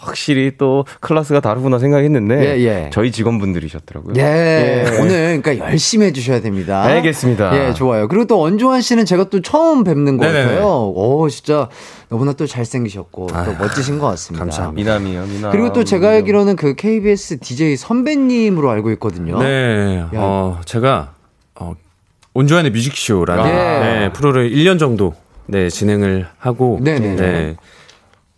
확실히 또 클래스가 다르구나 생각했는데. 예, 예. 저희 직원분들이셨더라고요. 예, 오늘 그러니까 열심히 해주셔야 됩니다. 알겠습니다. 예, 좋아요. 그리고 또 원조환 씨는 제가 또 처음 뵙는 것 네네네. 같아요. 오, 진짜 너무나 또 잘생기셨고 또 멋지신 것 같습니다. 감사합니다. 미남이요, 미남. 그리고 또 제가 알기로는 그 KBS DJ 선배님으로 알고 있거든요. 네, 어, 제가 어, 온주환의 뮤직쇼라는 예. 네, 프로를 1년 정도 네, 진행을 하고 네네. 네,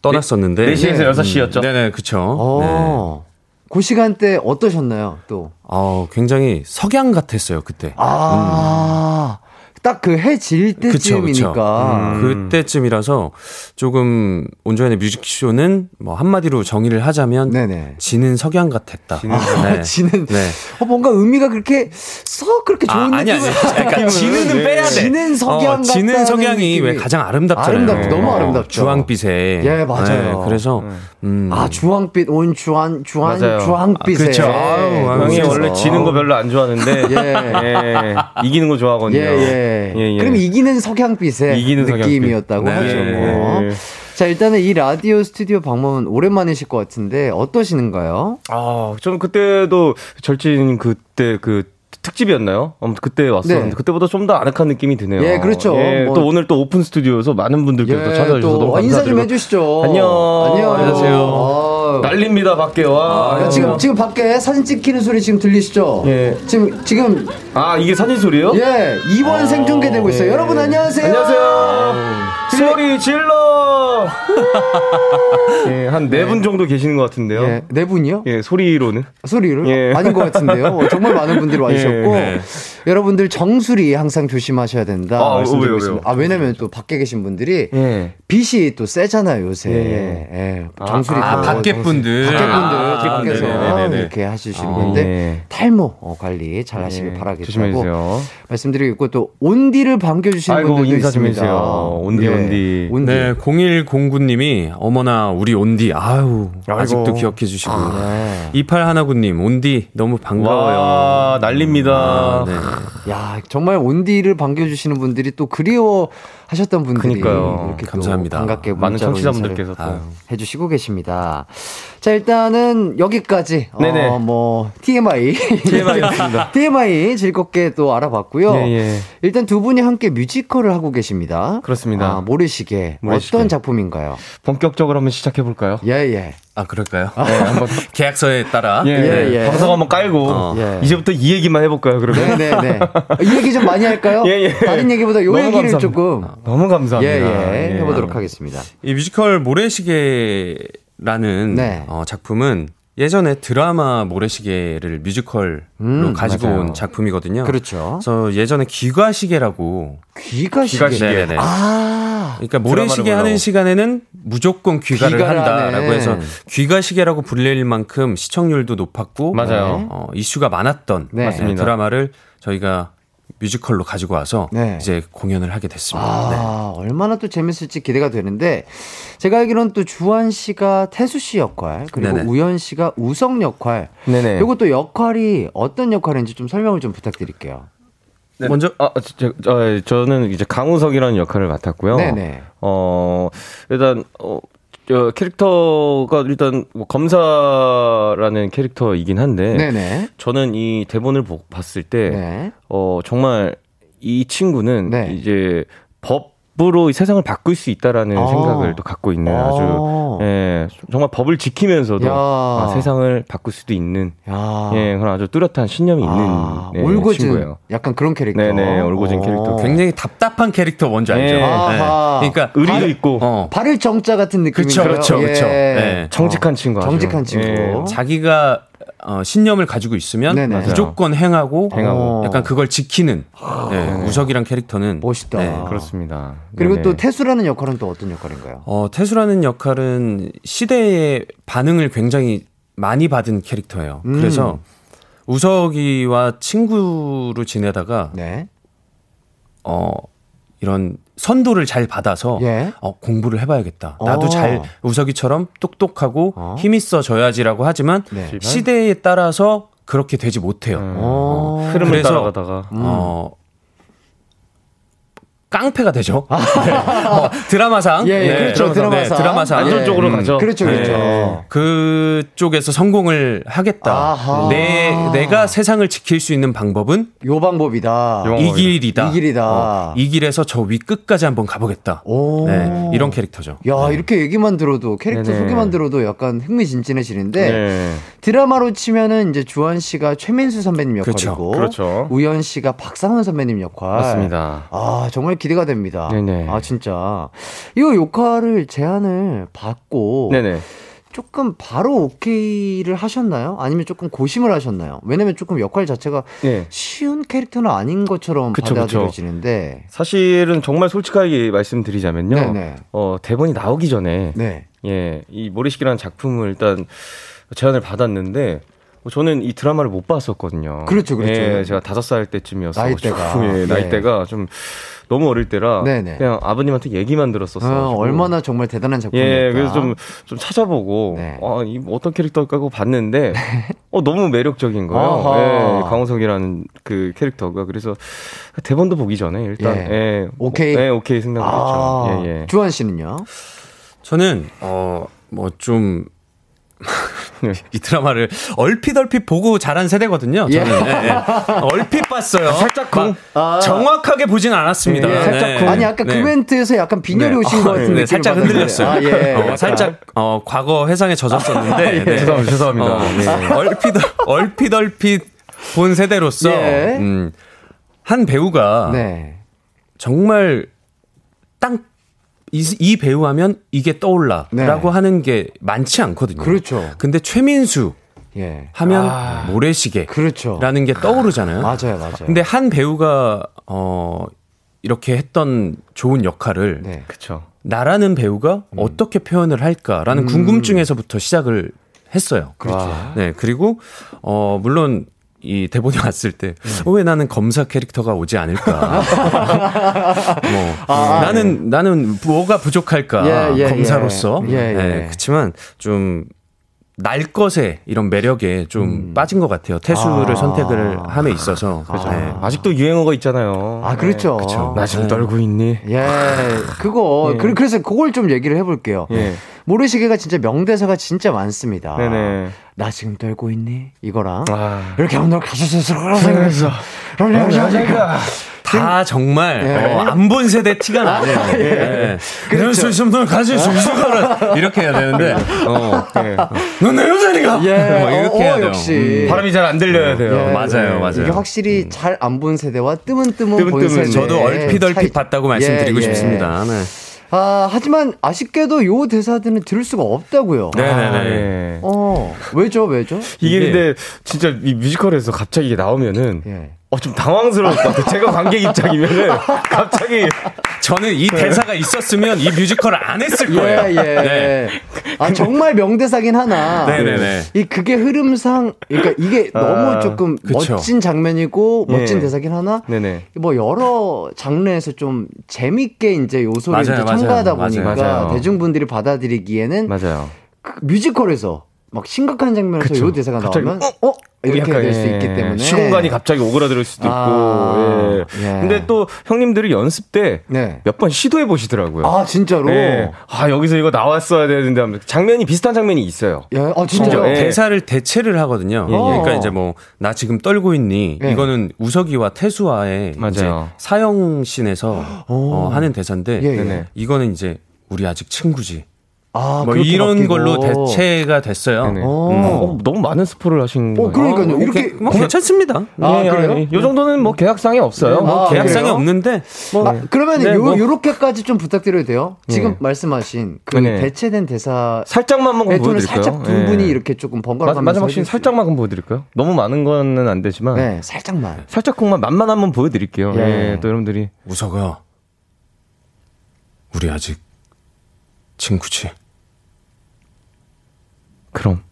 떠났었는데 4시에서 6시였죠? 네네, 그쵸. 네. 어, 그 시간대 어떠셨나요, 또? 어, 굉장히 석양 같았어요, 그때. 아, 딱 그 해질 그쵸, 그쵸. 때쯤이니까. 음, 그때쯤이라서 조금 온조연의 뮤직쇼는 뭐 한마디로 정의를 하자면 네네. 지는 석양 같았다. 아, 지는 네. 어, 뭔가 의미가 그렇게 썩 그렇게 좋은 아, 아니 아니. 느낌은 그러니까 지는은 네. 빼야 돼. 지는 석양 어, 지는 석양이 왜 느낌이. 가장 아름답잖아요. 아름답죠. 너무 아름답죠. 주황빛에. 예, 맞아요. 네, 그래서 음. 아 주황빛 온 주황 주황 맞아요. 주황빛에 아, 그렇죠. 아유, 아유, 형이. 원래 지는 거 별로 안 좋아하는데 예. 이기는 거 좋아하거든요. 예 예. 예, 예. 그럼 이기는 석양빛의 이기는 느낌이었다고 석양빛. 하죠. 네. 뭐. 예. 자 일단은 이 라디오 스튜디오 방문 오랜만이실 것 같은데 어떠시는가요? 아, 저는 그때도 절친 그때 그 특집이었나요? 아무튼 그때 왔었는데 네. 그때보다 좀 더 아늑한 느낌이 드네요. 예, 그렇죠. 예, 뭐- 또 오늘 또 오픈 스튜디오여서 많은 분들께서 또 찾아주셔서 너무 또 인사 좀 감사드리고 해주시죠. 안녕. 안녕. 안녕하세요. 아, 난립니다 밖에 와. 야, 지금 지금 밖에 사진 찍히는 소리 지금 들리시죠? 예. 지금 지금 아 이게 사진 소리요? 예 2번 생중계되고 있어요. 여러분 안녕하세요. 안녕하세요. 소리 질러. 예, 한 네 분 정도 계시는 것 같은데요. 예, 네 분이요? 예, 소리로는. 소리를 예. 아닌 것 같은데요. 어, 정말 많은 분들이 와주셨고 네. 여러분들 정수리 항상 조심하셔야 된다 아, 말씀드리고 왜요. 왜요? 아 왜냐면 또 밖에 계신 분들이 예. 빛이 또 세잖아요 요새. 예. 예, 정수리 아, 또 밖에 분들. 밖에 분들 아, 밖에서 네네네네. 이렇게 하시는 아, 건데 예. 탈모 어, 관리 잘 하시길 예, 바라겠다고 조심해주세요. 말씀드리고 또 온디를 반겨주시는 분들도 인사 있습니다. 해주세요. 온디, 온디. 온디. 네, 8109님이 어머나 우리 온디 아유 아직도 아이고. 기억해 주시고 네. 2819님 온디 너무 반가워요. 와, 난립니다. 아, 네. 야, 정말 온디를 반겨주시는 분들이 또 그리워 하셨던 분들이 그러니까요. 이렇게 또 감사합니다. 반갑게 많은 문자로 청취자분들께서. 아유. 해주시고 계십니다. 자, 일단은 여기까지. 네네. 어, 뭐, TMI. TMI였습니다. TMI 즐겁게 또 알아봤고요. 예, 예. 일단 두 분이 함께 뮤지컬을 하고 계십니다. 그렇습니다. 아, 모래시계. 모래시계. 어떤 작품인가요? 본격적으로 한번 시작해 볼까요? 예, 예. 아 그럴까요? 네, 한번 계약서에 따라 예, 예, 예. 방송 한번 깔고 어. 예. 이제부터 이 얘기만 해볼까요? 그러면 네네네. 이 얘기 좀 많이 할까요? 예, 예. 다른 얘기보다 요 얘기를 감사합니다. 조금. 너무 감사합니다. 예, 예. 해보도록 하겠습니다. 이 뮤지컬 모래시계라는 네. 어, 작품은 예전에 드라마 모래시계를 뮤지컬로 음, 가지고 맞아요. 온 작품이거든요. 그렇죠. 그래서 예전에 귀가시계라고 귀가시계. 귀가시계. 네네네. 아. 그러니까 모래시계 하는 보려고. 시간에는 무조건 귀가를 귀가를 한다라고 하네. 해서 귀가시계라고 불릴 만큼 시청률도 높았고 맞아요. 네. 어, 이슈가 많았던 네. 맞습니다. 드라마를 저희가 뮤지컬로 가지고 와서 네. 이제 공연을 하게 됐습니다. 네. 아, 얼마나 또 재밌을지 기대가 되는데 제가 알기로는 또 주한 씨가 태수 씨 역할 그리고 네네. 우연 씨가 우성 역할 네네. 요거 또 역할이 어떤 역할인지 좀 설명을 좀 부탁드릴게요. 네. 먼저 아, 저, 저, 저는 이제 강우석이라는 역할을 맡았고요. 네네. 어, 일단, 어, 저 캐릭터가 일단 뭐 검사라는 캐릭터이긴 한데 네네. 저는 이 대본을 보, 봤을 때 네. 어, 정말 이 친구는 네. 이제 법 으로 이 세상을 바꿀 수 있다라는 아. 생각을 또 갖고 있는 아주 아. 예, 정말 법을 지키면서도 야. 아, 세상을 바꿀 수도 있는 야. 예, 그런 아주 뚜렷한 신념이 있는 아, 네, 올고진 친구예요. 약간 그런 캐릭터. 네네, 올고진 캐릭터. 굉장히 답답한 캐릭터 뭔지 알죠? 네. 아하. 그러니까 의리도 발- 있고 어, 발을 정자 같은 느낌인가요? 그렇죠, 그렇죠. 예. 네. 정직한 친구 아주. 정직한 친구. 예. 자기가 어, 신념을 가지고 있으면 네네. 무조건 행하고, 행하고. 어. 약간 그걸 지키는 네, 우석이란 캐릭터는 멋있다. 네. 그렇습니다. 그리고 네네. 또 태수라는 역할은 또 어떤 역할인가요? 어, 태수라는 역할은 시대의 반응을 굉장히 많이 받은 캐릭터예요. 음. 그래서 우석이와 친구로 지내다가 네. 어 이런 선도를 잘 받아서 예. 어, 공부를 해봐야겠다. 나도 어. 잘 우석이처럼 똑똑하고 어. 힘 있어져야지라고 하지만 네. 시대에 따라서 그렇게 되지 못해요. 음. 어. 흐름을 그래서- 따라가다가 어 깡패가 되죠. 네. 어, 드라마상. 예, 예, 그렇죠. 드라마상. 드라마상. 안전쪽으로 가죠. 그렇죠, 그렇죠. 네. 그쪽에서 성공을 하겠다. 아하. 내 내가 세상을 지킬 수 있는 방법은 요 방법이다. 요- 이 길이다. 이 길이다. 어, 이 길에서 저 위 끝까지 한번 가보겠다. 오. 네, 이런 캐릭터죠. 야, 이렇게 얘기만 들어도 캐릭터 네네. 소개만 들어도 약간 흥미진진해지는데 네. 드라마로 치면은 이제 주한 씨가 최민수 선배님 그렇죠. 역할이고 그렇죠. 우연 씨가 박상원 선배님 역할. 맞습니다. 아, 정말 기대가 됩니다. 네네. 아, 진짜. 이거 역할을 제안을 받고 네네. 조금 바로 오케이를 하셨나요? 아니면 조금 고심을 하셨나요? 왜냐면 조금 역할 자체가 네. 쉬운 캐릭터는 아닌 것처럼 그쵸, 받아들여지는데. 사실은 정말 솔직하게 말씀드리자면요. 네네. 어, 대본이 나오기 전에 네. 예, 이 모래시계라는 작품을 일단 제안을 받았는데 어, 저는 이 드라마를 못 봤었거든요. 그렇죠, 그렇죠. 예, 제가 다섯 살 때쯤이어서 나이대가. 좀, 예, 네. 나이대가 좀 너무 어릴 때라 네네. 그냥 아버님한테 얘기만 들었었어요. 어, 얼마나 정말 대단한 작품이었다. 예, 그래서 좀, 좀 찾아보고, 네. 아, 이 어떤 캐릭터일까 하고 봤는데, 어, 너무 매력적인 거예요. 예, 강호석이라는 그 캐릭터가. 그래서 대본도 보기 전에 일단, 예. 예. 오케이? 예, 오케이 생각을 아, 했죠. 예, 예. 주한 씨는요? 저는 어뭐좀 이 드라마를 얼핏 얼핏 보고 자란 세대거든요. 저는 예, 예. 얼핏 봤어요. 살짝 쿵. 막 정확하게 보진 않았습니다. 예, 살짝 쿵. 아니 아까 그 네. 멘트에서 약간 빈혈이 네. 오신 것 어, 같은 네, 느낌 살짝 흔들렸어요. 아, 예. 어. 살짝 어, 과거 회상에 젖었었는데 네. 죄송합니다. 죄송합니다. 어, 예. 얼핏 얼핏 얼핏 본 세대로서 예. 음, 한 배우가 네. 정말 딱 이, 이 배우 하면 이게 떠올라라고 네. 하는 게 많지 않거든요. 그렇죠. 근데 최민수 예. 하면 모래시계라는 그렇죠. 게 떠오르잖아요. 맞아요, 맞아요. 근데 한 배우가 어 이렇게 했던 좋은 역할을 네. 그쵸. 나라는 배우가 어떻게 표현을 할까라는 궁금증에서부터 시작을 했어요. 그렇죠. 네, 그리고 어 물론 이 대본이 왔을 때, 네. 어, 왜 나는 검사 캐릭터가 오지 않을까? 뭐, 아, 나는, 나는 뭐가 부족할까? 예, 예, 검사로서. 예. 예, 예. 그렇지만 좀, 날 것의 이런 매력에 좀 빠진 것 같아요. 태수를 아. 선택을 함에 있어서. 네. 아직도 유행어가 있잖아요. 아, 그렇죠. 그쵸. 나 지금 떨고 있니? 예, 그거, 예. 그, 그래서 그걸 좀 얘기를 해볼게요. 예. 모래시계가 진짜 명대사가 진짜 많습니다. 네네. 나 지금 떨고 있니? 이거랑. 아. 이렇게 하면 너 가수스스로 생각해서. 다 정말 예. 어, 안본 세대 티가 나네요. 예. 이럴 수 있으면 널 가질 수 있을 거라 이렇게 해야 되는데 어, 넌내 여자니까 예, 뭐 이렇게 어, 해야 어, 돼요. 역시. 음. 발음이 잘 안 들려야 돼요. 예, 맞아요, 맞아요. 이게 확실히 잘안 본 세대와 뜨문뜨문 본. 세대. 저도 얼핏 얼핏 차이- 봤다고 말씀드리고 예, 예. 싶습니다. 네. 아, 하지만 아쉽게도 요 대사들은 들을 수가 없다고요. 네네네. 예. 어, 왜죠, 왜죠? 이게 이게- 근데 진짜 이 뮤지컬에서 갑자기 이게 나오면은 예. 어, 좀 당황스러울 것 같아요. 제가 관객 입장이면은 갑자기 저는 이 대사가 있었으면 이 뮤지컬을 안 했을 거예요. 예, 예. 네. 아, 정말 명대사긴 하나. 네네네. 이 그게 흐름상, 그러니까 이게 너무 조금 그쵸. 멋진 장면이고 멋진 예. 대사긴 하나. 네네. 뭐 여러 장르에서 좀 재밌게 이제 요소를 맞아요, 이제. 첨가하다 맞아요, 보니까 맞아요. 대중분들이 받아들이기에는 맞아요. 그 뮤지컬에서 막 심각한 장면에서 그쵸. 요 대사가 갑자기 나오면 어? 이렇게 약간, 될수 예, 있기 때문에 시공간이 갑자기 오그라들 수도 있고. 아, 예. 예. 근데 또 형님들이 연습 때 네. 몇번 시도해 보시더라고요. 아 진짜로 예. 아 여기서 이거 나왔어야 되는데 하면 장면이 비슷한 장면이 있어요. 예, 아 진짜요? 진짜 예. 대사를 대체를 하거든요. 예, 예. 그러니까 이제 뭐 나 지금 떨고 있니? 예. 이거는 우석이와 태수와의 사형신에서 어, 하는 대사인데. 이거는 이제 우리 아직 친구지. 아, 뭐 이런 바뀌고. 걸로 대체가 됐어요. 네네. 음. 어, 너무 많은 스포를 하신 어, 거예요. 그러니까요. 뭐 이렇게 뭐 괜찮습니다. 아, 예, 그래요? 예. 요 정도는 뭐 계약상에 없어요. 네. 뭐 아, 계약상이 그래요? 없는데 뭐 아, 그러면 네, 요 뭐. 요렇게까지 좀 부탁드려도 돼요? 지금 네. 말씀하신 그 네. 대체된 대사 살짝만 한번 톤을 보여 드릴까요? 살짝 두 예. 분이 이렇게 조금 번갈아 마, 가면서 마지막 씬 살짝만 한번 보여 드릴까요? 너무 많은 거는 안 되지만 네, 살짝만. 살짝만 맛만 한번 보여 드릴게요. 예. 예. 또 여러분들이 우석아, 우리 아직 친구지. 그럼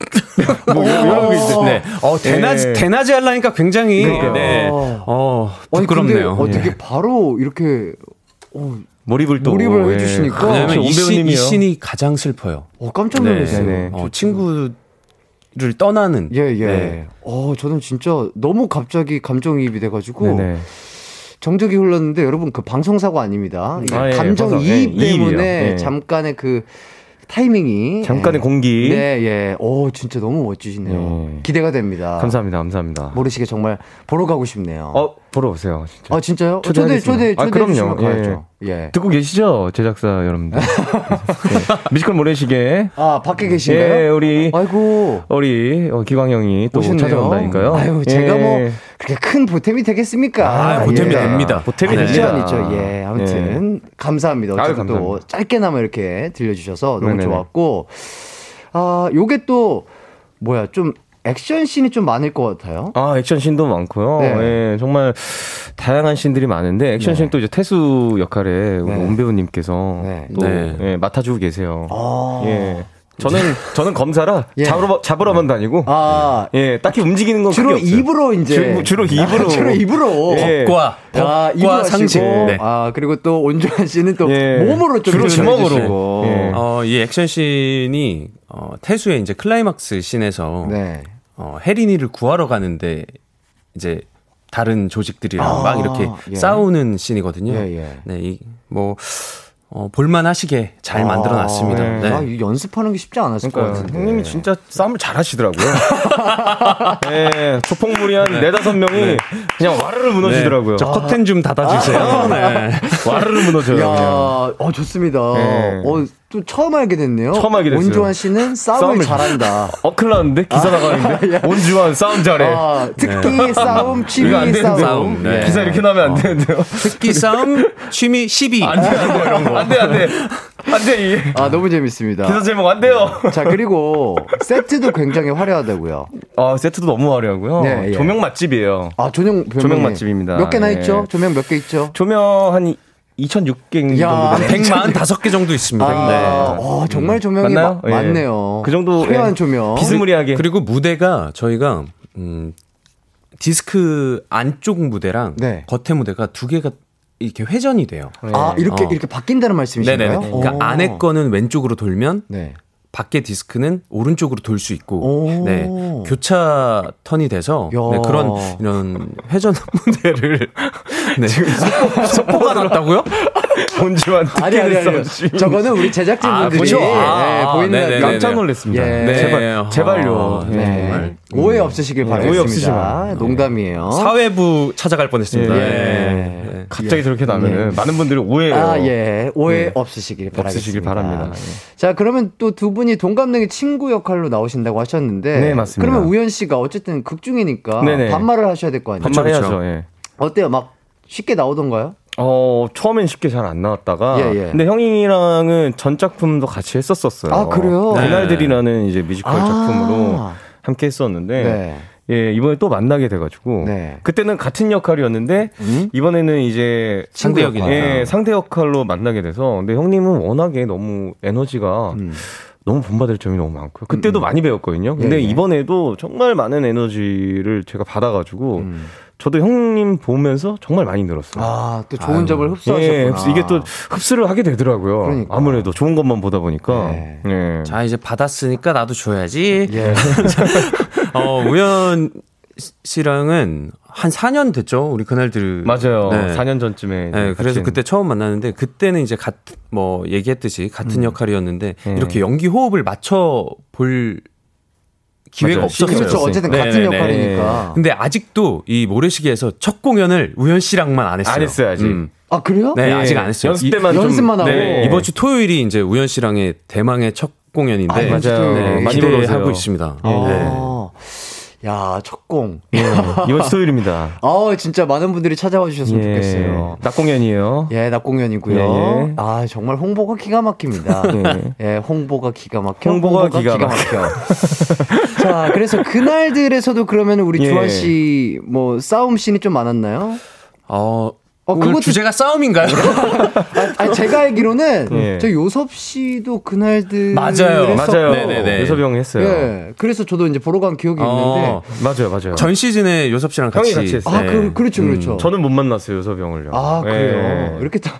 뭐 이런 거 있어요. 네. 어, 대낮, 예. 대낮에 하려니까 굉장히, 그러니까요. 네. 어, 아니, 부끄럽네요. 근데 어떻게 예. 바로 이렇게 어, 몰입을 또 몰입을 예. 해주시니까. 왜냐면 이, 온 씬, 이. 씬이 가장 슬퍼요. 어, 깜짝 네. 놀랐어요. 네네. 어, 친구 를 떠나는. 예, 예. 네. 어, 저는 진짜 너무 갑자기 감정이입이 돼가지고 네네. 정적이 흘렀는데 여러분 그 방송사고 아닙니다. 아, 예, 감정 방송, 이입 예, 때문에. 예. 잠깐의 그 타이밍이 잠깐의 예. 공기. 네, 예. 오, 진짜 너무 멋지시네요. 예. 기대가 됩니다. 감사합니다, 감사합니다. 모르시게 정말 보러 가고 싶네요. 어 보러 오세요. 진짜. 아, 진짜요? 어, 초대, 초대하겠습니다. 초대, 아, 초대 그럼요. 가야죠. 예. 듣고 계시죠, 제작사 여러분들. 네. 뮤지컬 모래시계. 아, 밖에 계신가요? 예, 우리 아이고. 우리 어, 기광 형이 또 오셨네요. 찾아온다니까요. 아유, 제가 예. 뭐 그렇게 큰 보탬이 되겠습니까? 아, 보탬이 됩니다. 보탬이 네. 있죠, 됩니다. 있죠. 예, 아무튼 감사합니다. 아유, 어쨌든 또 감사합니다. 짧게나마 이렇게 들려주셔서 너무 네네네. 좋았고, 아, 요게 또 뭐야 좀 액션 씬이 좀 많을 것 같아요. 아, 액션 씬도 많고요. 네. 예, 정말 다양한 씬들이 많은데 액션 네. 씬도 이제 태수 역할에 네. 온 배우님께서 네. 또 네. 예, 맡아주고 계세요. 아, 예. 저는 저는 검사라 예. 잡으러 잡으러만 다니고 아 예, 딱히 움직이는 건 주로. 입으로 이제 주- 주로 입으로. 아, 주로 입으로. 예. 법과, 아, 법과 상식. 네. 아 그리고 또 온주완 씨는 또 예. 몸으로 좀 주로 주먹으로. 예. 어, 이 액션 씬이, 어, 태수의 이제 클라이막스 씬에서, 네. 어, 혜린이를 구하러 가는데, 이제, 다른 조직들이랑 아, 막 이렇게 예. 싸우는 씬이거든요. 예, 예. 네, 이, 뭐, 어, 볼만하시게 잘 만들어 놨습니다. 네. 네. 아, 이 연습하는 게 쉽지 않았을 것 그러니까 같은데. 형님이 진짜 싸움을 잘 하시더라고요. 예, 조폭물이 한 네 다섯 명이 그냥 와르르 무너지더라고요. 저 커튼 좀 닫아주세요. 네. 와르르 무너져요. 야. 어 좋습니다. 네. 어, 또 처음 알게 됐네요. 처음 알게 됐어요. 온조한 씨는 싸움을, 싸움을 잘한다. 어, 큰일 났는데? 기사 나가는데? 온주환 싸움 잘해. 아, 특기 싸움, 취미 안 되는데. 싸움. 네. 기사 이렇게 나면 안 되는데요? 특기 싸움, 취미 12. 안 돼, 안 돼. 안 돼, 안 돼. 안 돼, 이. 아, 너무 재밌습니다. 기사 제목 안 돼요. 자, 그리고 세트도 굉장히 화려하다고요. 아, 세트도 너무 화려하고요. 네, 예. 조명 맛집이에요. 아, 조명, 조명 맛집입니다. 몇 개나 예. 있죠? 조명 몇 개 있죠? 조명 한 2,600개 야, 정도 되네요. 145개 정도 있습니다. 아, 네. 어, 정말 조명이 맞나요? 마- 예. 많네요. 그 정도, 화려한 예. 조명. 비스무리하게. 그리고 무대가 저희가 음 디스크 안쪽 무대랑 네. 겉에 무대가 두 개가 이렇게 회전이 돼요. 아, 이렇게 어. 이렇게 바뀐다는 말씀이신가요? 네네네. 그러니까 오. 안에 거는 왼쪽으로 돌면 네. 밖에 디스크는 오른쪽으로 돌 수 있고, 오. 네 교차 턴이 돼서 야. 네, 그런 이런 회전 무대를 네. 속보가 났다고요? 본지만 아니 아니 아니. 저거는 우리 제작진분들이 그렇죠. 예, 아, 보이는 네네네. 라디오 깜짝 놀랐습니다. 예. 네. 제발, 제발요. 아, 예. 네. 정말. 오해 없으시길 네, 바라겠습니다. 오해 없으시면. 네. 농담이에요. 사회부 찾아갈 뻔했습니다. 예. 네. 갑자기 저렇게 나면은 많은 분들이 오해해요. 아, 예. 오해 네. 없으시길 바라겠습니다. 없으시길 바랍니다. 자, 그러면 또 두 분이 동갑내기 친구 역할로 나오신다고 하셨는데. 네, 맞습니다. 그러면 우현 씨가 어쨌든 극 중이니까 네네. 반말을 하셔야 될 거 아니에요? 반말해야죠. 그쵸. 예. 어때요? 막 쉽게 나오던가요? 어, 처음엔 쉽게 잘 안 나왔다가. 예, 예. 근데 형이랑은 전 작품도 같이 했었었어요. 아, 그래요? 네. 그날들이라는 이제 뮤지컬 아. 작품으로 함께 했었는데. 네. 예, 이번에 또 만나게 돼가지고. 네. 그때는 같은 역할이었는데, 음? 이번에는 이제. 상대 역이니까. 예, 상대 역할로 만나게 돼서. 근데 형님은 워낙에 너무 에너지가 음. 너무 본받을 점이 너무 많고요. 그때도 많이 배웠거든요. 근데 예, 예. 이번에도 정말 많은 에너지를 제가 받아가지고 음. 저도 형님 보면서 정말 많이 늘었어요. 아, 또 좋은 아유. 점을 흡수하셨구나. 예, 흡수- 이게 또 흡수를 하게 되더라고요. 그러니까. 아무래도 좋은 것만 보다 보니까. 네. 예. 자 이제 받았으니까 나도 줘야지. 예. 어 우현 씨랑은 한 4년 됐죠. 우리 그날들 맞아요. 네. 4년 전쯤에. 네, 같이 그래서 그때 처음 만났는데 그때는 이제 같뭐 얘기했듯이 같은 역할이었는데 네. 이렇게 연기 호흡을 맞춰 볼 기회가. 없었어요. 그렇죠. 어쨌든 같은 네네네. 역할이니까. 근데 아직도 이 모래시계에서 첫 공연을 우현 씨랑만 안 했어요. 안 했어요, 아직. 아, 그래요? 네, 예, 아직 안 했어요. 연습 때만 좀- 연습만 하고. 네. 이번 주 토요일이 이제 우현 씨랑의 대망의 첫 공연인데 아, 맞아요. 네, 많이 기대하고. 있습니다. 아. 네. 야, 첫 공. 예, 이번 주 토요일입니다. 아, 진짜 많은 분들이 찾아와 주셨으면 좋겠어요. 낮 공연이에요. 예, 낮 공연이고요. 예, 예. 아, 정말 홍보가 기가 막힙니다. 예. 예, 홍보가 기가 막혀. 홍보가 기가 막혀. 자, 그래서 그날들에서도 그러면 우리 예. 주한 씨 뭐 싸움 씬이 좀 많았나요? 어, 어, 오늘 그것도- 주제가 싸움인가요? 아, 아니, 제가 알기로는 예. 저 요섭 씨도 그날들 맞아요. 맞아요. 네네네. 유섭이 형이 했어요. 예, 그래서 저도 이제 보러 간 기억이 어, 있는데. 맞아요, 맞아요. 전 시즌에 요섭 씨랑 같이, 같이 했어요. 아, 네. 그, 그렇죠, 그렇죠. 저는 못 만났어요, 유섭이 형을요. 아, 그래요. 예. 이렇게 또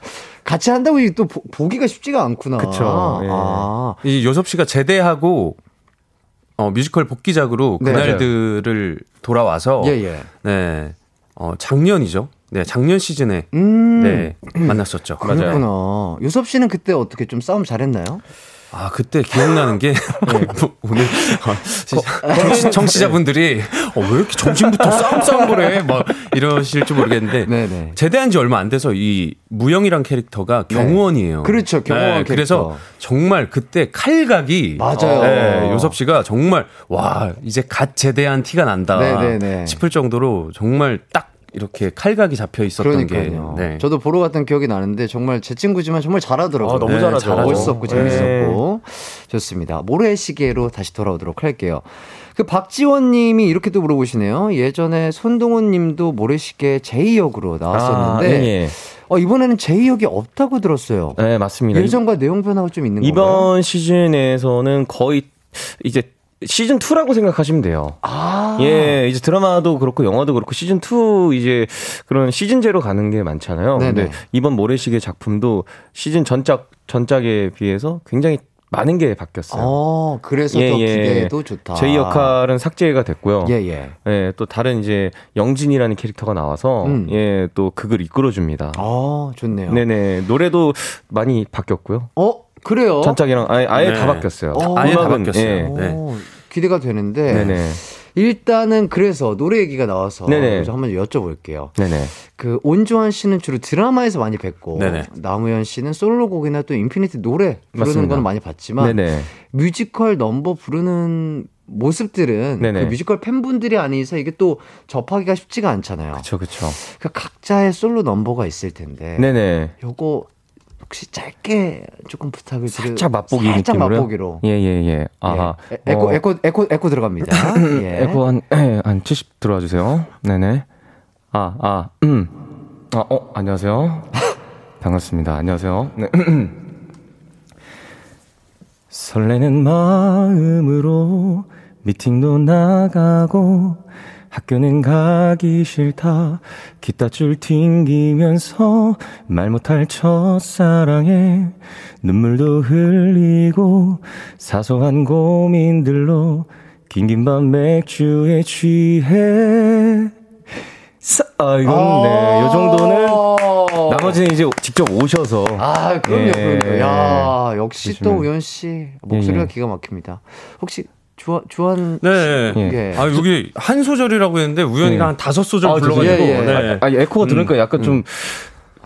같이 한다고 이게 또 보, 보기가 쉽지가 않구나. 그쵸, 예. 아, 이 요섭 씨가 제대하고 어, 뮤지컬 복귀작으로 네. 그날들을 돌아와서 예, 예. 네. 어, 작년이죠. 네, 작년 시즌에 음. 네, 만났었죠. 그렇구나. 유섭 씨는 그때 어떻게 좀 싸움 잘했나요? 아, 그때 기억나는 게 뭐, 오늘 어, 청취, 청취 자분들이 어, 왜 이렇게 점심부터 싸움 싸움 거래? 막 이러실지 모르겠는데 네네. 제대한 지 얼마 안 돼서 이 무영이란 캐릭터가 경호원이에요. 그렇죠, 경호원 캐릭터. 그래서 정말 그때 칼각이 맞아요. 네, 요섭 씨가 정말 와 이제 갓 제대한 티가 난다 네네네. 싶을 정도로 정말 딱 이렇게 칼각이 잡혀 있었던 그러니까요. 게 네. 저도 보러 갔던 기억이 나는데 정말 제 친구지만 정말 잘하더라고요. 아, 너무 네, 잘하죠. 멋있었고 네. 재밌었고 좋습니다. 모래시계로 다시 돌아오도록 할게요. 그 박지원님이 이렇게 또 물어보시네요. 예전에 손동훈님도 모래시계 제2역으로 나왔었는데 아, 예, 예. 어, 이번에는 제2역이 없다고 들었어요. 네, 맞습니다. 예전과 내용 변화가 좀 있는 이번 건가요? 시즌에서는 거의 이제 시즌 2라고 생각하시면 돼요. 아, 예, 이제 드라마도 그렇고 영화도 그렇고 시즌 2 이제 그런 시즌제로 가는 게 많잖아요. 네네. 근데 이번 모래시계 작품도 시즌 전작 전작에 비해서 굉장히 많은 게 바뀌었어요. 어, 그래서 예, 더 예. 기대도 좋다. 제 역할은 삭제가 됐고요. 예, 예. 예, 또 다른 이제 영진이라는 캐릭터가 나와서 음. 예, 또 극을 이끌어 줍니다. 아, 좋네요. 네 네. 노래도 많이 바뀌었고요. 어, 그래요? 전작이랑 아예, 아예 네. 다 바뀌었어요. 어. 아예 다 음악은, 바뀌었어요. 예. 네. 오, 기대가 되는데 네네. 일단은 그래서 노래 얘기가 나와서 네네. 그래서 한번 여쭤볼게요. 네네. 그 온주완 씨는 주로 드라마에서 많이 뵙고 네네. 남우현 씨는 솔로곡이나 또 인피니트 노래 부르는. 거는 많이 봤지만 네네. 뮤지컬 넘버 부르는 모습들은 네네. 그 뮤지컬 팬분들이 아니서 이게 또 접하기가 쉽지가 않잖아요. 그쵸, 그쵸. 그 각자의 솔로 넘버가 있을 텐데 네네. 요거 혹시 짧게 조금 부탁을 드려 살짝 맛보기 살짝 느낌으로요? 맛보기로 예, 예, 예. 아하. 예. 에- 에코 어, 에코 에코 에코 들어갑니다. 예. 에코 한, 예, 한70 들어와 주세요. 네네. 아, 아, 음. 아, 어, 안녕하세요. 반갑습니다. 안녕하세요. 네. 설레는 마음으로 미팅도 나가고 학교는 가기 싫다 기타줄 튕기면서 말 못할 첫사랑에 눈물도 흘리고 사소한 고민들로 긴긴 밤 맥주에 취해 사, 아 이건 네, 요 정도는 나머지는 이제 직접 오셔서 아, 그럼요, 예. 그럼요. 야, 역시 또 그러시면- 우현 씨 목소리가 예, 예. 기가 막힙니다. 혹시 주한 주한 네. 예. 아, 여기 한 소절이라고 했는데 우연히가 예. 한 다섯 소절 아, 불러가지고. 예, 예. 네. 아, 에코가 들으니까 약간 좀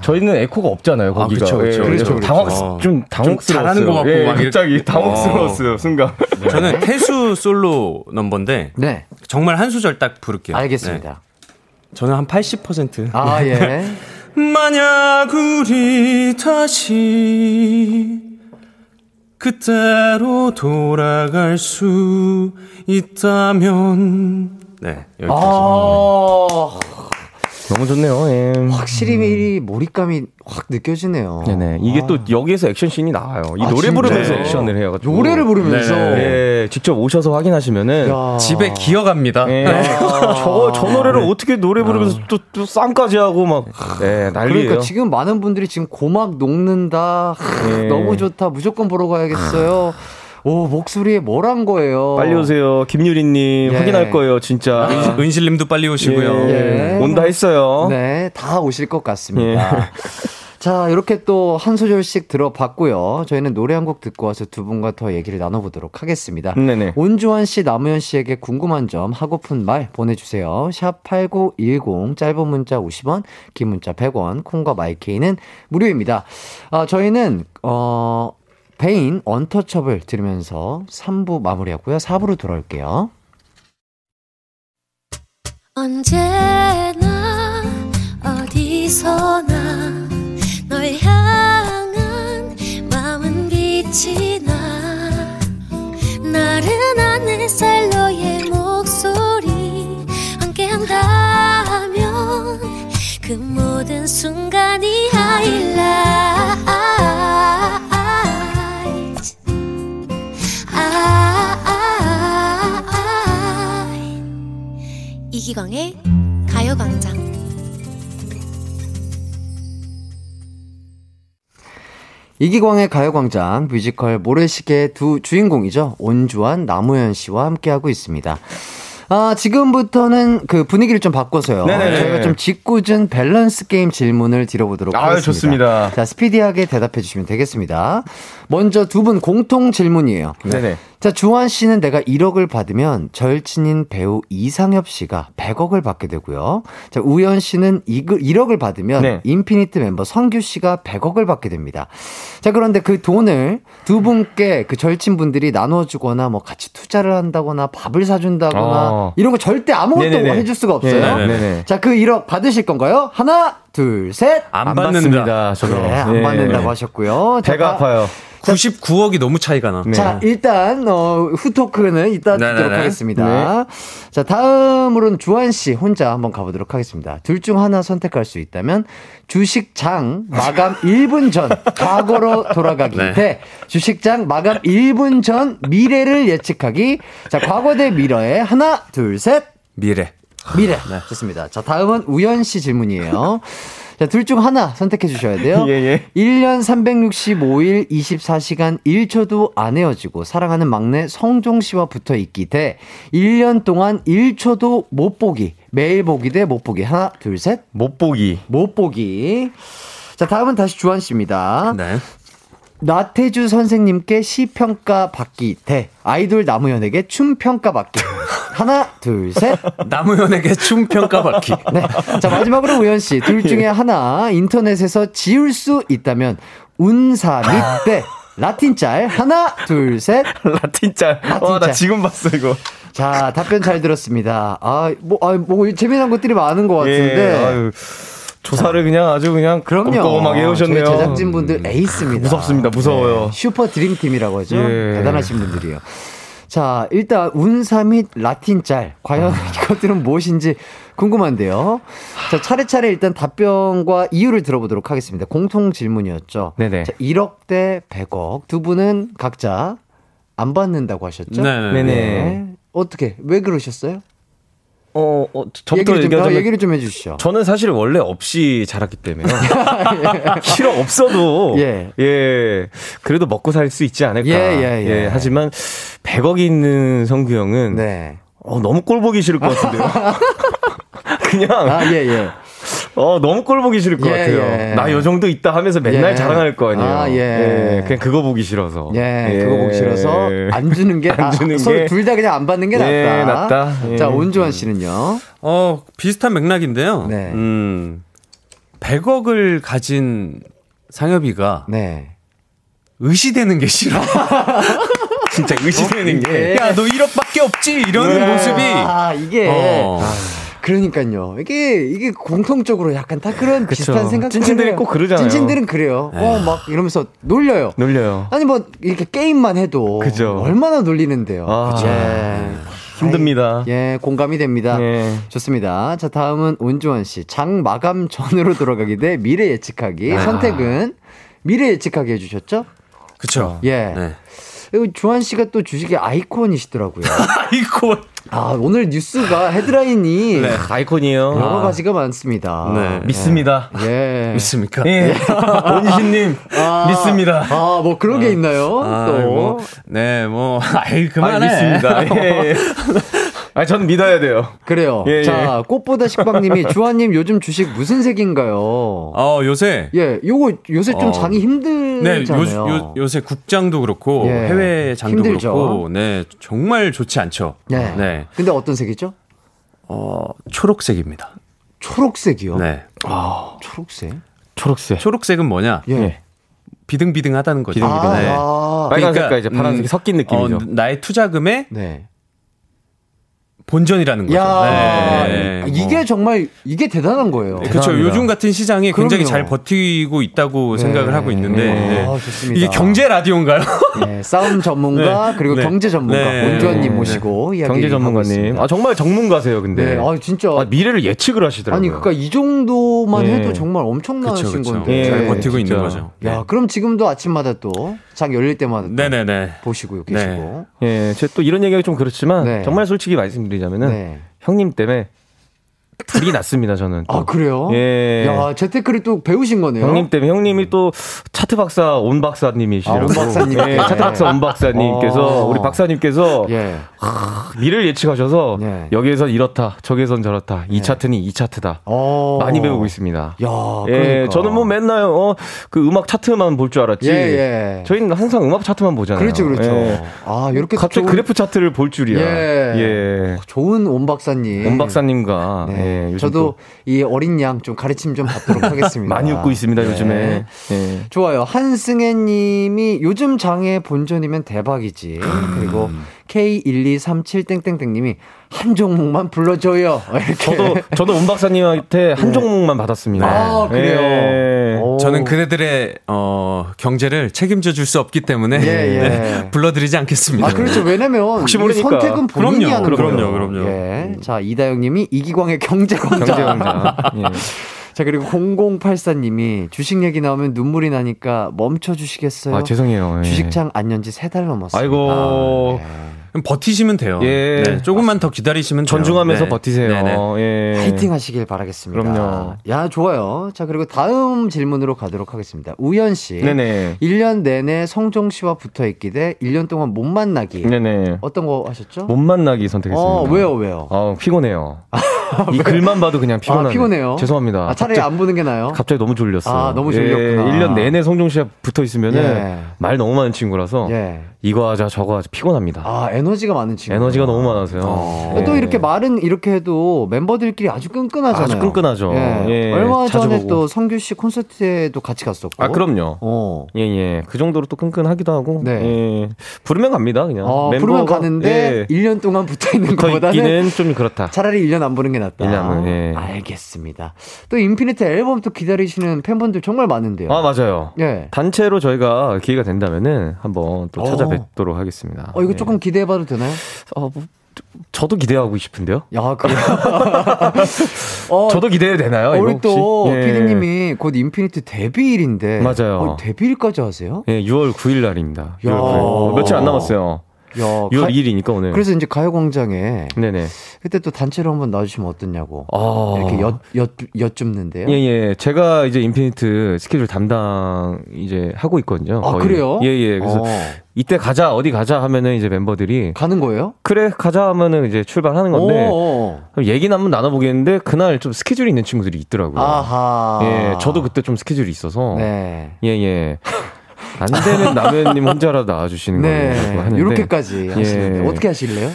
저희는 에코가 없잖아요 아, 거기가 그쵸, 그쵸, 예, 그쵸, 좀 그쵸. 당황 어. 좀 당황스러웠어요 잘하는 것 같고 예, 막 이렇게- 갑자기 당황스러웠어요 순간 저는 태수 솔로 넘버인데 네, 정말 한 소절 딱 부를게요. 알겠습니다. 네. 저는 한 80%. 아, 예. 만약 우리 다시 그때로 돌아갈 수 있다면 네 여기까지. 아, 너무 좋네요 예. 확실히 이 몰입감이 확 느껴지네요. 네네 이게 또 여기에서 액션씬이 나와요 이 아, 노래 진짜요? 부르면서 액션을 해가지고 노래를 부르면서. 네. 예, 직접 오셔서 확인하시면은 야. 집에 기어갑니다. 예. 저, 저 노래를 어떻게 노래 부르면서 또, 또 쌍까지 하고 막, 네, 난리예요 그러니까 지금 많은 분들이 지금 고막 녹는다. 하, 예. 너무 좋다. 무조건 보러 가야겠어요. 오, 목소리에 뭘한 거예요? 빨리 오세요. 김유리님, 예. 확인할 거예요, 진짜. 은- 은실님도 빨리 오시고요. 예. 온다 했어요. 네, 다 오실 것 같습니다. 예. 자, 이렇게 또 한 소절씩 들어봤고요. 저희는 노래 한 곡 듣고 와서 두 분과 더 얘기를 나눠보도록 하겠습니다. 네네. 온주환 씨, 남우현 씨에게 궁금한 점, 하고픈 말 보내주세요. 샵 8910, 짧은 문자 50원, 긴 문자 100원, 콩과 마이케이는 무료입니다. 아, 저희는, 어, 베인 언터처블 들으면서 3부 마무리하고요. 4부로 돌아올게요. 언제나 어디서나 널 향한 마음은 빛이 나 나른한 햇살 너의 목소리 함께한다면 그 모든 순간이 하이라 이기광의 가요광장 이기광의 가요광장 뮤지컬 모래시계 두 주인공이죠. 온주환, 남우현 씨와 함께하고 있습니다. 아, 지금부터는 그 분위기를 좀 바꿔서요. 네네네. 저희가 좀 짓궂은 밸런스 게임 질문을 드려보도록 아유, 하겠습니다. 좋습니다. 자, 스피디하게 대답해 주시면 되겠습니다. 먼저 두 분 공통 질문이에요. 네네. 자, 주완 씨는 내가 1억을 받으면 절친인 배우 이상엽 씨가 100억을 받게 되고요. 자, 우현 씨는 1억을 받으면 네. 인피니트 멤버 성규 씨가 100억을 받게 됩니다. 자, 그런데 그 돈을 두 분께 그 절친분들이 나눠주거나 뭐 같이 투자를 한다거나 밥을 사준다거나 어. 이런 거 절대 아무것도 네네네. 해줄 수가 없어요. 네, 네네. 자, 그 1억 받으실 건가요? 하나, 둘, 셋. 안, 안 받는다. 저도. 네, 안 예. 받는다고 하셨고요. 자, 배가 다- 아파요. 99억이 너무 차이가 나. 네. 자, 일단, 어, 후토크는 이따 듣도록 네네네. 하겠습니다. 자, 다음으로는 주한 씨 혼자 한번 가보도록 하겠습니다. 둘 중 하나 선택할 수 있다면, 주식장 마감 1분 전, 과거로 돌아가기 네. 대 주식장 마감 1분 전, 미래를 예측하기. 자, 과거 대 미래에 하나, 둘, 셋. 미래. 미래. 좋습니다. 자, 다음은 우연 씨 질문이에요. 자, 둘 중 하나 선택해 주셔야 돼요. 예, 예. 1년 365일 24시간 1초도 안 헤어지고 사랑하는 막내 성종 씨와 붙어 있기 대 1년 동안 1초도 못 보기. 매일 보기 대 못 보기. 하나, 둘, 셋. 못 보기. 못 보기. 자, 다음은 다시 주한 씨입니다. 네. 나태주 선생님께 시평가 받기 대 아이돌 나무현에게 춤평가 받기. 하나, 둘, 셋. 남우현에게 춤 평가 받기. 네. 자, 마지막으로 우현 씨. 둘 중에 하나 인터넷에서 지울 수 있다면 운사 밑대 라틴 짤 하나, 둘, 셋. 라틴 짤. 와, 나 짤. 지금 봤어, 이거. 자, 답변 잘 들었습니다. 아, 뭐, 아, 뭐 재미난 것들이 많은 것 같은데. 예, 아유, 조사를 그냥 아주 그냥 그럼요. 꼼꼼하게 해오셨네요. 저희 제작진 분들 에이스입니다. 무섭습니다. 무서워요. 네, 슈퍼 드림팀이라고 하죠. 예. 대단하신 분들이에요. 자, 일단 운사 및 라틴 짤 과연 아. 이것들은 무엇인지 궁금한데요. 자, 차례차례 일단 답변과 이유를 들어보도록 하겠습니다. 공통 질문이었죠. 네네. 자, 1억 대 100억. 두 분은 각자 안 받는다고 하셨죠? 네네. 네네. 네. 어떻게, 왜 그러셨어요? 어, 어 저부터 얘기를 좀, 얘기를 좀 해주시죠. 저는 사실 원래 없이 자랐기 때문에요. 실업 없어도 예. 예. 그래도 먹고 살 수 있지 않을까. 예, 예, 예. 하지만 100억이 있는 성규 형은 네. 어, 너무 꼴 보기 싫을 것 같은데요. 그냥 아, 예, 예. 어, 너무 꼴 보기 싫을 것 예, 같아요. 예. 나요 정도 있다 하면서 맨날 예. 자랑할 거 아니에요. 아, 예. 그냥 그거 보기 싫어서. 예, 그거 보기 싫어서 안 주는 게, 안 아, 주는 서로 게- 둘다 그냥 안 받는 게 낫다. 예, 낫다. 예. 자, 온주환 씨는요? 어, 비슷한 맥락인데요. 네. 음, 100억을 가진 상엽이가 네. 의시되는 게 싫어. 진짜 의심되는 게. 야, 너 1억밖에 없지? 이러는 네. 모습이. 아, 이게. 어. 그러니까요. 이게, 이게 공통적으로 약간 다 그런 비슷한 생각 찐친들이 꼭 그러잖아요. 찐친들은 그래요. 어, 막 이러면서 놀려요. 놀려요. 아니, 뭐, 이렇게 게임만 해도. 그죠. 얼마나 놀리는데요. 아, 예. 힘듭니다. 아이, 예, 공감이 됩니다. 예. 좋습니다. 자, 다음은 온주원 씨. 장 마감 전으로 돌아가기 대 미래 예측하기. 아. 선택은 미래 예측하기 해주셨죠? 그쵸. 예. 네. 그리고 주한 씨가 또 주식의 아이콘이시더라고요. 아이고. 아, 오늘 뉴스가 헤드라인이 네, 아이콘이에요. 여러 가지가 많습니다. 네. 믿습니다. 예. 믿습니까? 예. 원희신님, 아, 믿습니다. 아, 뭐 그런 게 있나요? 아, 또. 뭐, 네, 뭐, 아이, 아, 그만해. 믿습니다. 예. 아, 저는 믿어야 돼요. 그래요. 예, 자, 꽃보다 식빵님이 주한님 요즘 주식 무슨 색인가요? 어, 요새. 예, 요거 요새 좀 어. 장이 네, 힘들잖아요. 요, 요, 요 새 국장도 그렇고, 예. 해외 장도 힘들죠. 그렇고, 네, 정말 좋지 않죠. 네. 네. 근데 어떤 색이죠? 어, 초록색입니다. 초록색이요. 네. 아, 초록색. 초록색. 초록색은 뭐냐? 예. 비등비등하다는 거죠. 비등비등. 아, 네. 아, 빨간색과 이제 파란색이 음, 섞인 느낌이죠. 어, 나의 투자금의 네. 본전이라는 거죠. 야, 네. 이게 정말 이게 대단한 거예요. 그렇죠. 대단합니다. 요즘 같은 시장이 굉장히 그럼요. 잘 버티고 있다고 네. 생각을 하고 있는데 네. 네. 아, 좋습니다. 이게 경제 라디오인가요? 네, 싸움 전문가 네. 그리고 네. 경제 전문가 네. 네. 모시고 이야기 경제 전문가님. 아, 정말 전문가세요, 근데. 네, 아 진짜 아, 미래를 예측을 하시더라고요. 아니 그러니까 이 정도만 예. 해도 정말 엄청나신 그쵸, 그쵸. 건데. 잘 예, 버티고 진짜. 있는 거죠. 야, 그럼 지금도 아침마다 또장 열릴 때마다 또 네네네. 보시고 네. 계시고. 예, 제가 또 이런 얘기가 좀 그렇지만 네. 정말 솔직히 말씀드리자면은 네. 형님 때문에 불이 났습니다, 저는. 또. 아 그래요? 예. 야 재테크를 또 배우신 거네요. 형님 때문에 형님이 또 차트 박사 온 박사님이시라고. 아, 온 박사님. 예, 차트 박사 온 박사님께서 어. 우리 박사님께서 예. 미래를 예측하셔서 네. 여기에선 이렇다, 저기선 저렇다. 이 차트는 이 차트다. 어. 많이 배우고 있습니다. 야, 예, 그러니까. 저는 뭐 맨날 어, 그 음악 차트만 볼 줄 알았지. 예, 예. 저희는 항상 음악 차트만 보잖아요. 그렇죠, 그렇죠. 예. 아, 이렇게 갑자기 좋은- 그래프 차트를 볼 줄이야. 예. 예. 좋은 온 박사님. 온 박사님과 네. 예, 요즘 저도 또이 어린 양 좀 가르침 좀 받도록 하겠습니다. 많이 웃고 있습니다 네. 요즘에. 예. 좋아요. 한승혜 님이 요즘 장의 본전이면 대박이지. 그리고 K1237땡땡땡 님이 한 종목만 불러줘요. 이렇게. 저도 저도 온 박사님한테 한 종목만 받았습니다. 네. 아, 그래요? 예. 오. 저는 그대들의 어, 경제를 책임져 줄 수 없기 때문에 예, 예. 네, 불러드리지 않겠습니다. 아, 그렇죠. 왜냐면 혹시 이 모르니까. 선택은 본인이 그럼요, 하는 그럼요, 거예요. 그럼요. 예. 자, 이다영 님이 이기광의 경제광장. 경제왕자. 예. 자, 그리고 0084님이 주식 얘기 나오면 눈물이 나니까 멈춰 주시겠어요? 아 죄송해요. 예. 주식장 안연지세 달 넘었어요. 아이고 그럼 버티시면 돼요. 예. 네, 조금만 더 기다리시면. 전중하면서 네. 버티세요. 네네. 예. 파이팅 하시길 바라겠습니다. 그럼요. 야, 좋아요. 자, 그리고 다음 질문으로 가도록 하겠습니다. 우연 씨. 네네. 1년 내내 성종 씨와 붙어 있기 대 1년 동안 못 만나기. 네네. 어떤 거 하셨죠? 못 만나기 선택했습니다. 어, 왜요, 왜요? 아 피곤해요. 이 글만 봐도 그냥 피곤하네. 아, 피곤해요. 죄송합니다. 아, 차라리 안 보는 게 나아요? 갑자기 너무 졸렸어요. 아, 너무 졸렸구나. 예, 1년 내내 성종 씨가 붙어 있으면은 예. 말 너무 많은 친구라서 예. 이거 하자 저거 하자 피곤합니다. 아, 에너지가 많은 친구. 에너지가 너무 많아서요. 어. 예. 또 이렇게 말은 이렇게 해도 멤버들끼리 아주 끈끈하잖아요. 아주 끈끈하죠. 예. 예, 얼마 자주 전에. 또 성규 씨 콘서트에도 같이 갔었고. 아 그럼요. 어. 예, 예. 그 정도로 또 끈끈하기도 하고. 네. 예. 부르면 갑니다, 그냥. 어, 멤버가- 부르면 가는데 예. 1년 동안 붙어 있는 것보다는 좀 그렇다. 차라리 1년 안 보는 게 낫다. 1년 은, 예. 알겠습니다. 또 인피니트 앨범 또 기다리시는 팬분들 정말 많은데요. 아, 맞아요. 예. 단체로 저희가 기회가 된다면은 한번 또 어. 찾아뵙도록 하겠습니다. 어, 이거 예. 조금 기대해 봐도 되나요? 어, 뭐, 저도 기대하고 싶은데요. 야, 그래요? 어, 저도 기대해도 되나요? 우리 이거 또 혹시? 예. 피디님이 곧 인피니트 데뷔일인데 맞아요. 어, 데뷔일까지 하세요? 예, 6월 9일 날입니다. 6월 야. 9일. 며칠 안 남았어요. 야, 6월 가- 2일이니까 오늘. 그래서 이제 가요광장에 네네. 그때 또 단체로 한번 나와주시면 어떻냐고 아. 이렇게 엿, 엿, 여쭙는데요. 예, 예. 제가 이제 인피니트 스케줄 담당 이제 하고 있거든요. 아, 그래요? 예, 예. 그래서 어. 이때 가자, 어디 가자 하면은 이제 멤버들이 가는 거예요? 그래, 가자 하면은 이제 출발하는 건데 오. 그럼 얘기는 한번 나눠보겠는데 그날 좀 스케줄이 있는 친구들이 있더라고요. 아하. 예, 저도 그때 좀 스케줄이 있어서. 네. 예, 예. 안 되면 남현님 혼자라도 나와주시는 네. 걸로 하는데. 이렇게까지 하시는데 예. 어떻게 하실래요?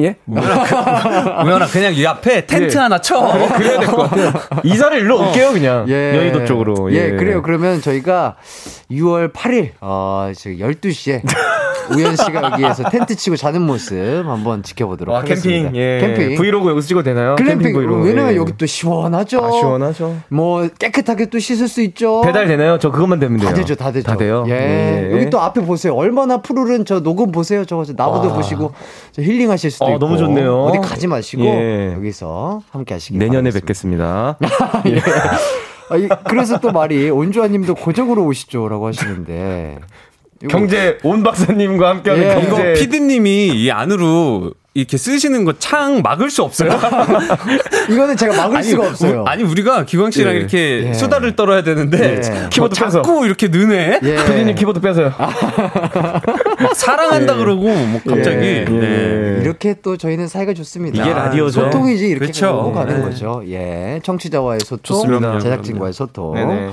예? 우현아 그냥 이 앞에 텐트 예. 하나 쳐. 그래야 될 것 같아요. 이사를 일로 올게요, 그냥. 예. 여의도 쪽으로. 예. 그래요. 그러면 저희가 6월 8일, 어, 지금 12시에 우현 씨가 여기에서 텐트 치고 자는 모습 한번 지켜보도록 아, 하겠습니다. 캠핑. 예. 캠핑. 브이로그 여기서 찍어도 되나요? 글램핑. 브이로그. 왜냐면 예. 여기 또 시원하죠. 아, 시원하죠. 뭐 깨끗하게 또 씻을 수 있죠. 배달 되나요? 저 그것만 되면 돼요. 다 되죠, 다 되죠. 다 돼요? 예. 여기 또 앞에 보세요. 얼마나 푸르른 저 녹음 보세요. 저거 나무도 와. 보시고 저 힐링하실 수도 어, 있고. 너무 좋네요. 어디 가지 마시고 예. 여기서 함께 하시기 내년에 바라겠습니다. 뵙겠습니다. 예. 아, 이- 그래서 또 말이 온주아님도 고정으로 오시죠라고 하시는데 경제 온 박사님과 함께하는 예. 이거 경제. 피디님이 이 안으로 이렇게 쓰시는 거 창 막을 수 없어요? 이거는 제가 막을 수가 없어요. 우, 아니 우리가 기광 씨랑 예. 이렇게 예. 수다를 떨어야 되는데 예. 뭐 키보드 자꾸 펴서. 이렇게 느네. 예. 피디님 키보드 빼서요. 막 사랑한다 그러고 뭐 갑자기. 예. 네. 이렇게 또 저희는 사이가 좋습니다. 이게 라디오죠. 소통이지 이렇게 그렇죠. 하고 가는 네. 거죠. 예, 청취자와의 소통, 좋습니다. 제작진과의 소통. 네네.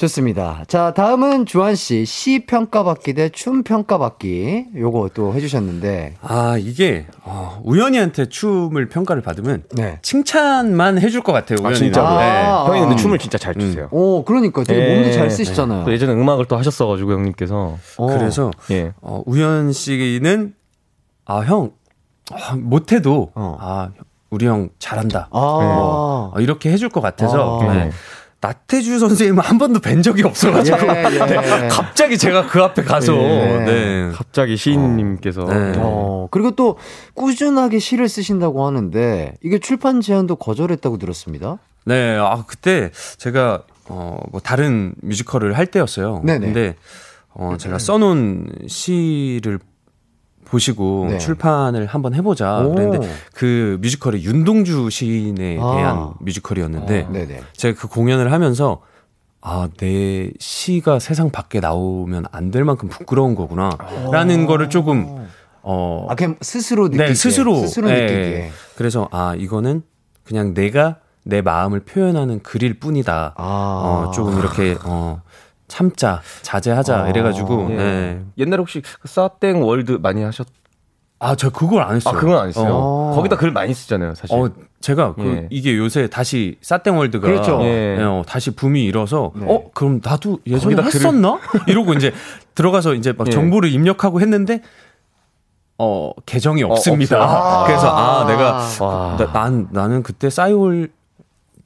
좋습니다. 자, 다음은 주한 씨, 시 평가받기 대 춤 평가받기. 요거 또 해주셨는데. 아 이게 어, 우연이한테 춤을 평가를 받으면 네. 칭찬만 해줄 것 같아요. 우연이는. 진짜로? 네. 아, 형이 근데 음. 춤을 진짜 잘 추세요. 오, 그러니까 되게 예. 몸도 잘 쓰시잖아요. 또 예전에 음악을 또 하셨어가지고 형님께서. 어. 그래서 예. 어, 우연 씨는 아형 아, 못해도 어. 아 우리 형 잘한다. 아, 어, 이렇게 해줄 것 같아서 아. 네. 나태주 선생님은 한 번도 뵌 적이 없어가지고 예, 예. 갑자기 제가 그 앞에 가서 예. 네. 갑자기 시인님께서. 네. 어, 그리고 또 꾸준하게 시를 쓰신다고 하는데 이게 출판 제안도 거절했다고 들었습니다. 네, 아 그때 제가 어뭐 다른 뮤지컬을 할 때였어요. 네네. 근데 어 제가 써놓은 시를 보시고 네. 출판을 한번 해보자 오. 그랬는데 그 뮤지컬이 윤동주 시인에 아. 대한 뮤지컬이었는데 네네. 제가 그 공연을 하면서 아, 내 시가 세상 밖에 나오면 안 될 만큼 부끄러운 거구나. 라는 거를 조금, 어, 아, 그냥 스스로 느끼게. 네, 스스로. 스스로 예, 느끼게. 예. 그래서, 아, 이거는 그냥 내가 내 마음을 표현하는 글일 뿐이다. 아. 어, 조금 이렇게, 어, 참자, 자제하자. 아. 이래가지고, 예. 네. 옛날에 혹시 그 싸땡 월드 많이 하셨? 아, 저 그걸 안 했어요. 아, 그건 안 했어요. 어. 거기다 글 많이 쓰잖아요, 사실. 어, 제가 그 예. 이게 요새 다시 싸땡 월드가 그렇죠. 예. 예, 어, 다시 붐이 일어서 네. 어 그럼 나도 예전에 거기다 글을- 했었나 이러고 이제 들어가서 이제 막 예. 정보를 입력하고 했는데 어 계정이 없습니다. 없어요. 그래서 아, 내가 와. 나, 난 나는 그때 싸이올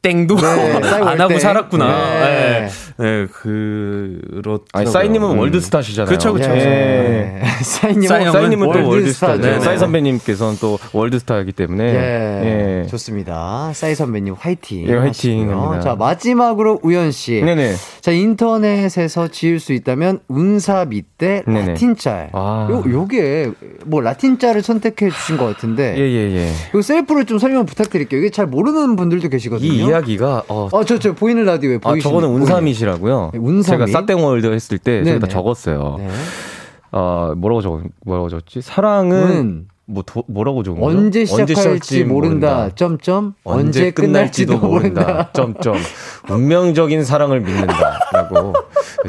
땡도 네, 안 하고 땡. 살았구나. 네. 네, 네 그렇. 아니, 싸이님은 월드스타시잖아요. 그쵸, 그쵸. 예. 사인님은, 싸이 형은 싸이님은 또 월드스타죠. 네, 네. 싸이 선배님께서는 또 월드스타이기 때문에. 예. 예. 좋습니다. 싸이 선배님 화이팅. 예, 화이팅. 자, 마지막으로 우연 씨. 네네. 자, 인터넷에서 지을 수 있다면 운사 밑대 네네. 라틴짤. 아. 요, 요게 뭐 라틴짤을 선택해 주신 것 같은데. 예, 예, 예. 요 셀프를 좀 설명 부탁드릴게요. 이게 잘 모르는 분들도 계시거든요. 이 이야기가, 어, 어, 저, 저, 보이는 라디오에 아, 보이시는 저거는 운삼이시라고요. 네, 운삼이? 제가 싸땡월드 했을 때 네네. 저기다 적었어요. 네. 어, 뭐라고 적, 뭐라고 적었지? 사랑은, 은 뭐, 도, 뭐라고 적은 거죠? 언제 시작할지 시작할지 모른다. 점점. 언제 끝날지도 모른다. 점점. 운명적인 사랑을 믿는다라고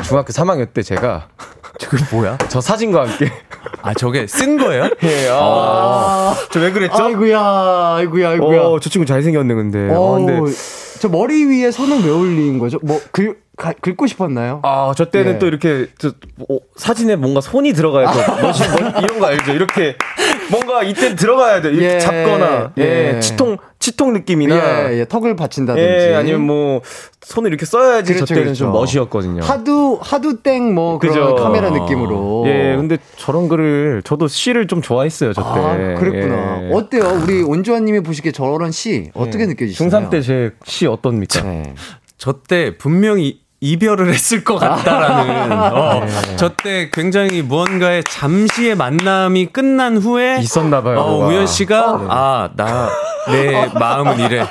중학교 3학년 때 제가 저게 뭐야? 저 사진과 함께 아 저게 쓴 거예요? 예, 아, 저왜 그랬죠? 아이고야, 아이고야, 아이고야. 어, 저 친구 잘 생겼네 근데. 아, 근데 저 머리 위에 손은 왜 올린 거죠? 뭐, 글, 가, 긁고 싶었나요? 아, 저 때는 예. 또 이렇게 저, 어, 사진에 뭔가 손이 들어가야 더 멋있, 멋, 이런 거 알죠? 이렇게 뭔가 이때 들어가야 돼. 이렇게 예, 잡거나, 예, 예. 치통, 치통 느낌이나, 예, 예, 턱을 받친다든지. 예, 아니면 뭐, 손을 이렇게 써야지 그렇죠, 저 때는 좀 그렇죠. 멋이었거든요. 하두 하두 땡뭐 그런 그죠. 카메라 느낌으로. 예, 근데 저런 글을, 저도 시를 좀 좋아했어요, 저 때. 아, 그랬구나. 예. 어때요? 우리 온주환님이 보시기에 저런 시 어떻게 예. 느껴지시나요? 중3 때 제 시 어떻습니까? 네. 저때 분명히 이별을 했을 것 같다라는. 어, 저때 굉장히 무언가의 잠시의 만남이 끝난 후에 있었나 봐요. 어, 뭐가. 우연 씨가 아 나 내 마음은 이래.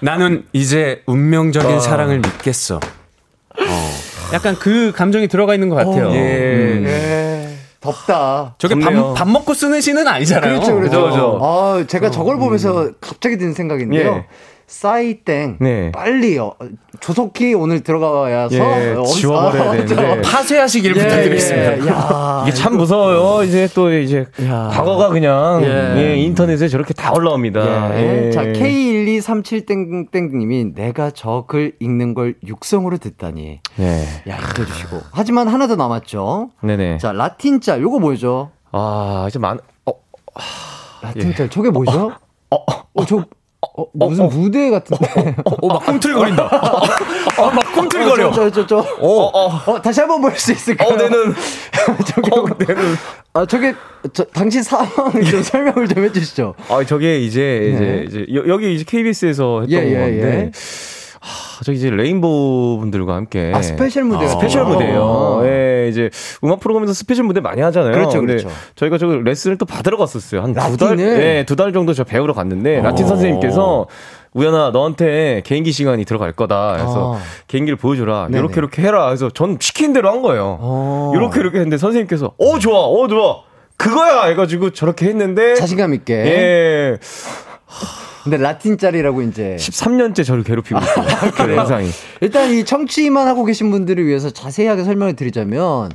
나는 이제 운명적인 사랑을 믿겠어. 어. 약간 그 감정이 들어가 있는 것 같아요. 예. 음. 예. 덥다. 저게. 밥, 밥 먹고 쓰는 시는 아니잖아요. 그렇죠, 그렇죠. 그죠. 아, 제가 저걸 보면서 갑자기 드는 생각인데요. 예. 싸이땡 네. 빨리 어, 조속히 오늘 들어가야서 예, 어, 지워버려야 아, 되는데. 저- 파쇄하시길 예, 부탁드리겠습니다. 예, 야, 이게 참 무서워요. 이제 또 이제 야. 과거가 그냥 예. 예, 인터넷에 저렇게 다 올라옵니다. 예. 예. 자, K1237땡땡님이 내가 저 글 읽는 걸 육성으로 듣다니. 네. 야, 이렇게 해주시고. 하지만 하나 더 남았죠. 네네. 자, 라틴자, 요거 뭐죠? 아, 이제 많, 어, 라틴자, 저게 뭐죠? 어, 어, 저, 어, 무슨 무대 같은데. 어, 막 꿈틀거린다. 어, 막 꿈틀거려. 어, 저, 저, 저, 저. 어, 어, 어, 다시 한번 볼 수 있을까요? 어, 내 눈. 저게, 어, 내 눈. 아, 저게, 저, 당신 상황을 좀 설명을 좀 해주시죠. 아, 저게 이제, 네. 이제, 이제, 여, 여기 이제 KBS에서 했던 예, 예, 건데. 하, 저기 이제 레인보우 분들과 함께. 아, 스페셜 무대. 스페셜 무대예요. 예, 이제 음악 프로그램에서 스페셜 무대 많이 하잖아요. 그렇죠, 그렇죠. 저희가 저 레슨을 또 받으러 갔었어요. 한 두 달? 예, 두 달 정도 저 배우러 갔는데 어. 라틴 선생님께서 우현아 너한테 개인기 시간이 들어갈 거다. 그래서 아. 개인기를 보여줘라. 네네. 이렇게 이렇게 해라. 그래서 전 시킨 대로 한 거예요. 어. 이렇게 이렇게 했는데 선생님께서 어 좋아, 어 좋아. 그거야 해가지고 저렇게 했는데 자신감 있게. 예 근데 라틴짜리라고 이제. 13년째 저를 괴롭히고 있어요. 그 영상이. 일단 이 청취만 하고 계신 분들을 위해서 자세하게 설명을 드리자면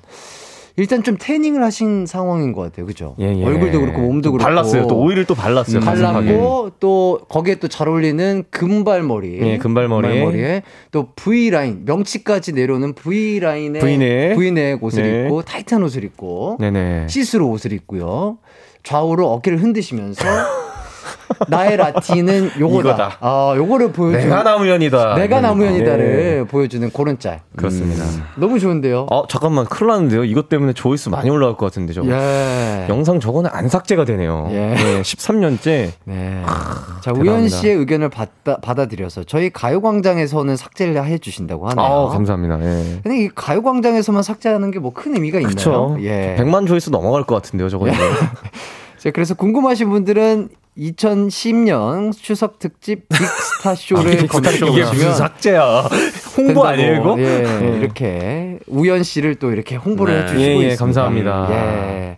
일단 좀 태닝을 하신 상황인 것 같아요. 그죠? 예, 예. 얼굴도 그렇고 몸도 그렇고. 발랐어요. 또 오일을 또 발랐어요. 가슴팍에. 발랐고 또 거기에 또 잘 어울리는 금발머리. 예, 금발머리에. 에또 V 라인 명치까지 내려오는 V 라인의 V넥. V넥 옷을 네. 입고 타이트한 옷을 입고 네네. 시스루 옷을 입고요. 좌우로 어깨를 흔드시면서 나의 라틴은 요거다. 아, 요거를 보여주는 내가 나무현이다. 내가 나무현이다를 네. 보여주는 그런 짤. 그렇습니다. 너무 좋은데요. 어 잠깐만 큰일 났는데요. 이것 때문에 조회수 많이 올라갈 것 같은데 저거. 예. 영상 저거는 안 삭제가 되네요. 예. 네, 13년째. 네. 자, 대단합니다. 우현 씨의 의견을 받다, 받아들여서 저희 가요 광장에서는 삭제를 해 주신다고 하네요. 아 감사합니다. 예. 근데 이 가요 광장에서만 삭제하는 게 뭐 큰 의미가 있나요? 그렇죠. 예. 100만 조회수 넘어갈 것 같은데요, 저거. 자, 그래서 궁금하신 분들은 2010년 추석 특집 빅스타 쇼를 이게 보시면 삭제야. 홍보 된다고, 아니에요, 이거? 예, 네. 이렇게 우연 씨를 또 이렇게 홍보를 네. 해주시고 예, 예, 있습니다. 감사합니다. 예.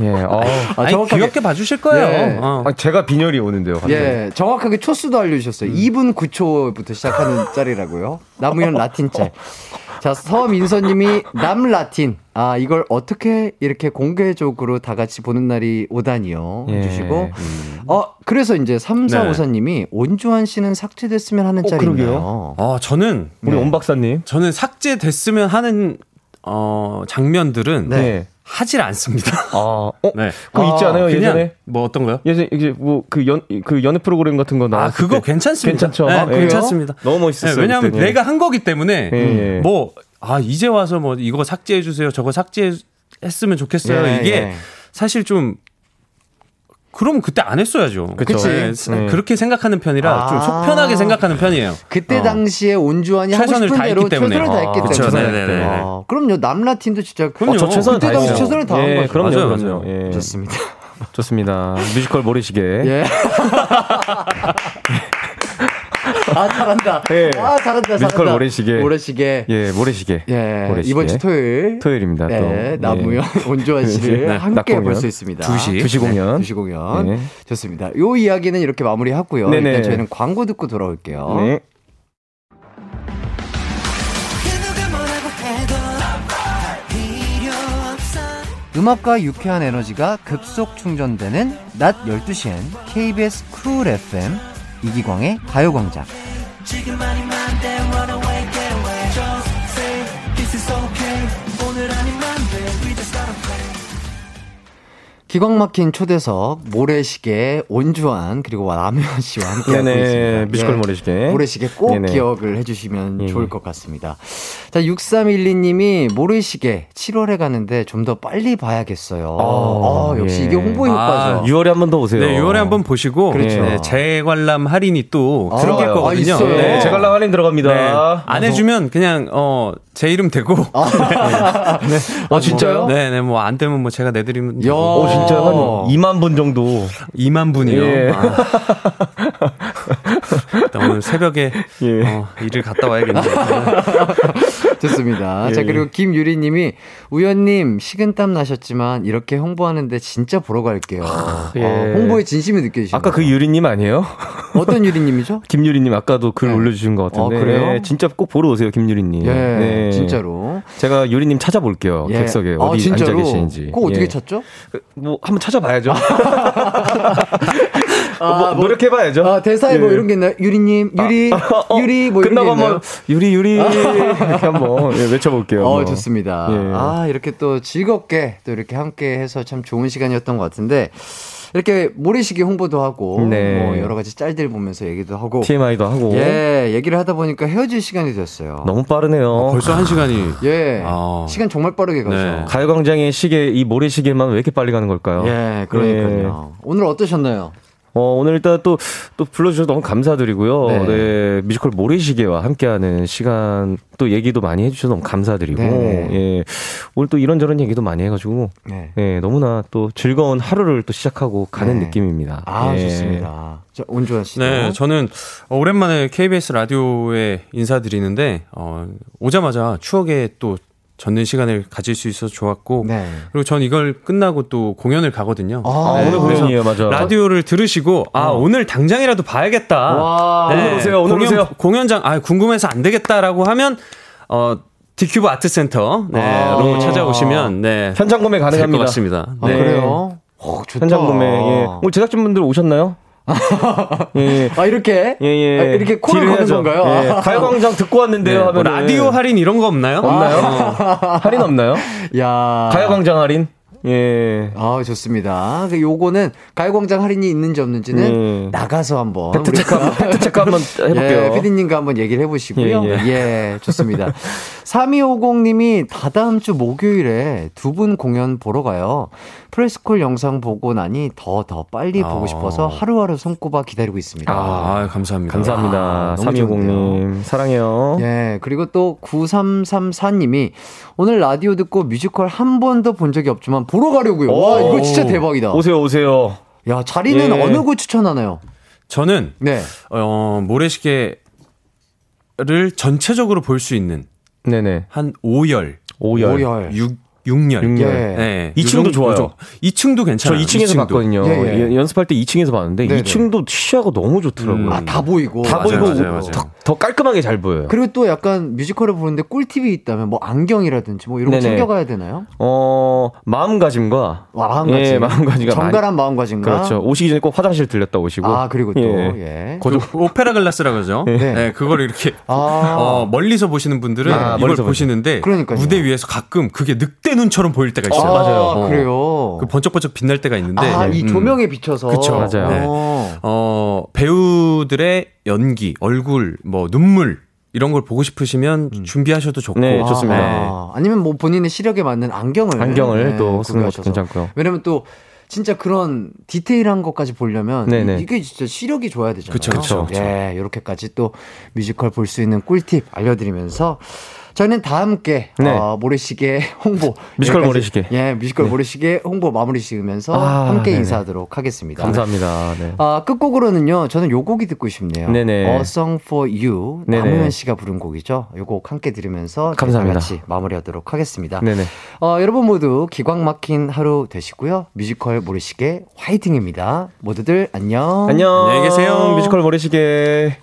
예. 어. 아, 아니, 정확하게- 귀엽게 봐주실 거예요. 예. 어. 아, 제가 빈혈이 오는데요. 갑자기. 예, 정확하게 초수도 알려주셨어요. 음. 2분 9초부터 시작하는 짤이라고요. 남우현 라틴 짤. 자, 서민서님이 남 라틴. 아, 이걸 어떻게 이렇게 공개적으로 다 같이 보는 날이 오다니요. 예. 해주시고. 음. 어, 그래서 이제 네. 3454님이 온주환 씨는 삭제됐으면 하는 어. 그러게요. 어, 저는, 우리 네. 온 박사님. 저는 삭제됐으면 하는, 어, 장면들은 네. 하질 않습니다. 아, 어? 네. 그거 있지 않아요? 예전에? 뭐 어떤 거요? 예전에 이제 뭐 그 연 그 연애 프로그램 같은 거 아, 나왔을 그거 때. 괜찮습니다. 괜찮죠? 네, 아, 예. 괜찮습니다. 너무 멋있었어요. 네, 왜냐하면 그때. 예. 내가 한 거기 때문에 예, 예. 뭐, 아, 이제 와서 뭐 이거 삭제해 주세요. 저거 삭제했으면 좋겠어요. 예, 이게 예. 사실 좀 그럼 그때 안 했어야죠. 그쵸. 네. 네. 그렇게 생각하는 편이라 좀 아. 속 편하게 생각하는 편이에요. 그때 어. 당시에 온주환이 하고 최선을 싶은 다했기 대로 때문에. 최선을 다했기 아, 때문에. 그쵸, 네네 네. 아, 그럼요. 남라틴도 진짜 그럼요. 어, 저 최선을 그때 당시 다했어요. 최선을 다한 예, 거죠. 그럼요, 맞아요, 그럼요. 맞아요. 예. 좋습니다. 좋습니다. 뮤지컬 모래시계. 예. 아 잘한다. 예. 아 잘한다. 뮤지컬 잘한다. 모래시계. 모래시계. 예, 모래시계. 예. 모래시계. 이번 주 토요일. 토요일입니다. 네, 또. 남우현 온조한 씨를 네, 함께 낮 볼. 수 있습니다. 2시. 2시 공연. 2시 공연. 네. 좋습니다. 요 이야기는 이렇게 마무리하고요. 네네. 일단 저희는 광고 듣고 돌아올게요. 네. 음악과 유쾌한 에너지가 급속 충전되는 낮 12시엔 KBS 쿨 FM 이기광의 가요광장. 기광 막힌 초대석 모래시계 온주완 그리고 남우현 씨와 함께 하고 네네, 있습니다. 뮤지컬 예. 모래시계. 모래시계 꼭 네네. 기억을 해주시면 예. 좋을 것 같습니다. 자 6312님이 모래시계 7월에 가는데 좀 더 빨리 봐야겠어요. 어, 역시 예. 이게 홍보 효과죠. 6월에 한 번 더 오세요. 네, 6월에 한 번 보시고 그렇죠. 네, 재관람 할인이 또 아, 들어갈 아, 거거든요. 네. 제갈람 할인 들어갑니다. 네. 안 해주면 그냥 어, 제 이름 대고 아, 진짜요? 네, 네, 뭐 안 되면 뭐 제가 내드리면 야. 오, 진짜 한 어. 2만 분 정도. 2만 분이요. 예. 아. 일단 오늘 새벽에 예. 어, 일을 갔다 와야겠네요. 좋습니다. 예, 자, 예. 그리고 김유리님이 우연님 식은땀 나셨지만 이렇게 홍보하는데 진짜 보러 갈게요. 예. 어, 홍보의 진심이 느껴지시죠. 아까 그 유리님 아니에요? 어떤 유리님이죠? 김유리님 아까도 글 네. 올려주신 것 같은데. 어, 그래요? 네, 진짜 꼭 보러 오세요, 김유리님. 예, 네. 진짜로. 제가 유리님 찾아볼게요. 예. 객석에 아, 어디 진짜로? 앉아 계시는지. 그거 어떻게 예. 찾죠? 뭐 한번 찾아봐야죠. 아, 뭐, 노력해봐야죠. 아, 대사에 뭐 예. 이런 게 있나요? 유리님, 유리, 어, 유리 뭐 이런 게 끝나고 있나요? 한번 유리 유리 이렇게 한번 예, 외쳐볼게요. 어, 뭐. 좋습니다. 예. 아, 이렇게 또 즐겁게 또 이렇게 함께 해서 참 좋은 시간이었던 것 같은데, 이렇게 모래시계 홍보도 하고, 네. 뭐 여러 가지 짤들 보면서 얘기도 하고, TMI도 하고 예, 얘기를 하다 보니까 헤어질 시간이 됐어요. 너무 빠르네요. 벌써 한 시간이 예, 아. 시간 정말 빠르게 가죠. 네. 가요광장의 시계 이 모래시계만 왜 이렇게 빨리 가는 걸까요? 예, 그러니까요. 오늘 어떠셨나요? 어, 오늘 일단 또, 또 불러주셔서 너무 감사드리고요. 네. 네. 뮤지컬 모래시계와 함께하는 시간, 또 얘기도 많이 해주셔서 너무 감사드리고, 네. 예. 오늘 또 이런저런 얘기도 많이 해가지고, 네. 예, 너무나 또 즐거운 하루를 또 시작하고 가는 네. 느낌입니다. 아, 예. 좋습니다. 자, 온주환 씨. 네, 저는 오랜만에 KBS 라디오에 인사드리는데 어, 오자마자 추억에 또 젖는 시간을 가질 수 있어서 좋았고 네. 그리고 전 이걸 끝나고 또 공연을 가거든요. 아, 네, 오늘 공연이에요, 맞아. 라디오를 들으시고 아 오늘 당장이라도 봐야겠다. 와. 네, 오늘 오세요, 오늘 공연, 오세요. 공연장 아 궁금해서 안 되겠다라고 하면 어 디큐브 아트센터 네로 아. 찾아오시면 네. 현장 구매 가능합니다. 같습니다. 아, 네. 그래요? 어, 좋다. 현장 구매, 예. 오늘 제작진분들 오셨나요? 예. 아, 이렇게? 예, 예. 아, 이렇게 코를 거는 해야죠. 건가요? 예. 아. 가요광장 듣고 왔는데요 네, 뭐 하면 라디오 할인 이런 거 없나요? 없나요? 어. 할인 없나요? 야. 가요광장 할인? 예. 아, 좋습니다. 그 요거는 가요광장 할인이 있는지 없는지는 예. 나가서 한번 팩트 체크, 한번- 팩트 체크 한번 해볼게요. 예, 피디님과 한번 얘기를 해보시고요. 예, 예, 예. 좋습니다. 3250님이 다다음 주 목요일에 두 분 공연 보러 가요. 프레스콜 영상 보고 나니 더더 빨리 보고 아. 싶어서 하루하루 손꼽아 기다리고 있습니다. 아, 감사합니다. 감사합니다. 아, 너무 3250님. 사랑해요. 예, 그리고 또 9334님이 오늘 라디오 듣고 뮤지컬 한 번도 본 적이 없지만 보러 가려고요. 와, 이거 진짜 대박이다. 오세요, 오세요. 야, 자리는 예. 어느 곳 추천하나요? 저는 네. 어, 모래시계를 전체적으로 볼 수 있는 네네. 한 5열, 5열. 오열. 6, 6열. 육열. 예. 네. 2층도 요 정도- 좋아요. 2층도 저 괜찮아요. 2층에서 2층도. 봤거든요. 예, 예. 연- 연습할 때 2층에서 봤는데 네네. 2층도 시야가 너무 좋더라고요. 음. 아, 다 보이고. 다 맞아요, 보이고 맞아요, 맞아요. 더, 더 깔끔하게 잘 보여요. 그리고 또 약간 뮤지컬을 보는데 꿀팁이 있다면 뭐 안경이라든지 뭐 이런 거. 챙겨가야 되나요? 어, 마음가짐과 마음가짐. 예, 마음가짐과 정갈한 마음가짐과. 그렇죠. 오시기 전에 꼭 화장실 들렸다 오시고. 아, 그리고 또, 예. 예. 곧 오페라 글라스라 그러죠. 네. 네. 그거를 이렇게 아. 어, 멀리서 보시는 분들은 아, 이걸 멀리서 보시는데 그러니까요. 무대 위에서 가끔 그게 늑대 눈처럼 보일 때가 있어요. 아, 맞아요. 어. 그래요. 그 번쩍번쩍 빛날 때가 있는데 아, 이 음. 조명에 비춰서. 그쵸. 맞아요. 네. 어. 어, 배우들의 연기, 얼굴, 뭐 눈물 이런 걸 보고 싶으시면 준비하셔도 좋고. 네, 좋습니다. 아, 아니면 뭐 본인의 시력에 맞는 안경을. 안경을 네, 또 쓰는 것도 구매하셔서. 괜찮고요. 왜냐면 또 진짜 그런 디테일한 것까지 보려면 네네. 이게 진짜 시력이 좋아야 되잖아요. 그쵸, 그쵸, 그쵸. 예, 이렇게까지 또 뮤지컬 볼 수 있는 꿀팁 알려드리면서 저희는 다 함께 네. 어, 모래시계 홍보 뮤지컬 모래시계. 예 뮤지컬 네. 모래시계 홍보 마무리 지으면서 아, 함께 네네. 인사하도록 하겠습니다. 감사합니다. 네. 아, 끝곡으로는요, 저는 요 곡이 듣고 싶네요. 네네. A Song for You. 네네. 남우현 씨가 부른 곡이죠. 요곡 함께 들으면서 감사합니다. 다 같이 마무리하도록 하겠습니다. 네네. 어, 여러분 모두 기광 막힌 하루 되시고요. 뮤지컬 모래시계 화이팅입니다. 모두들 안녕. 안녕. 안녕히 계세요. 뮤지컬 모래시계.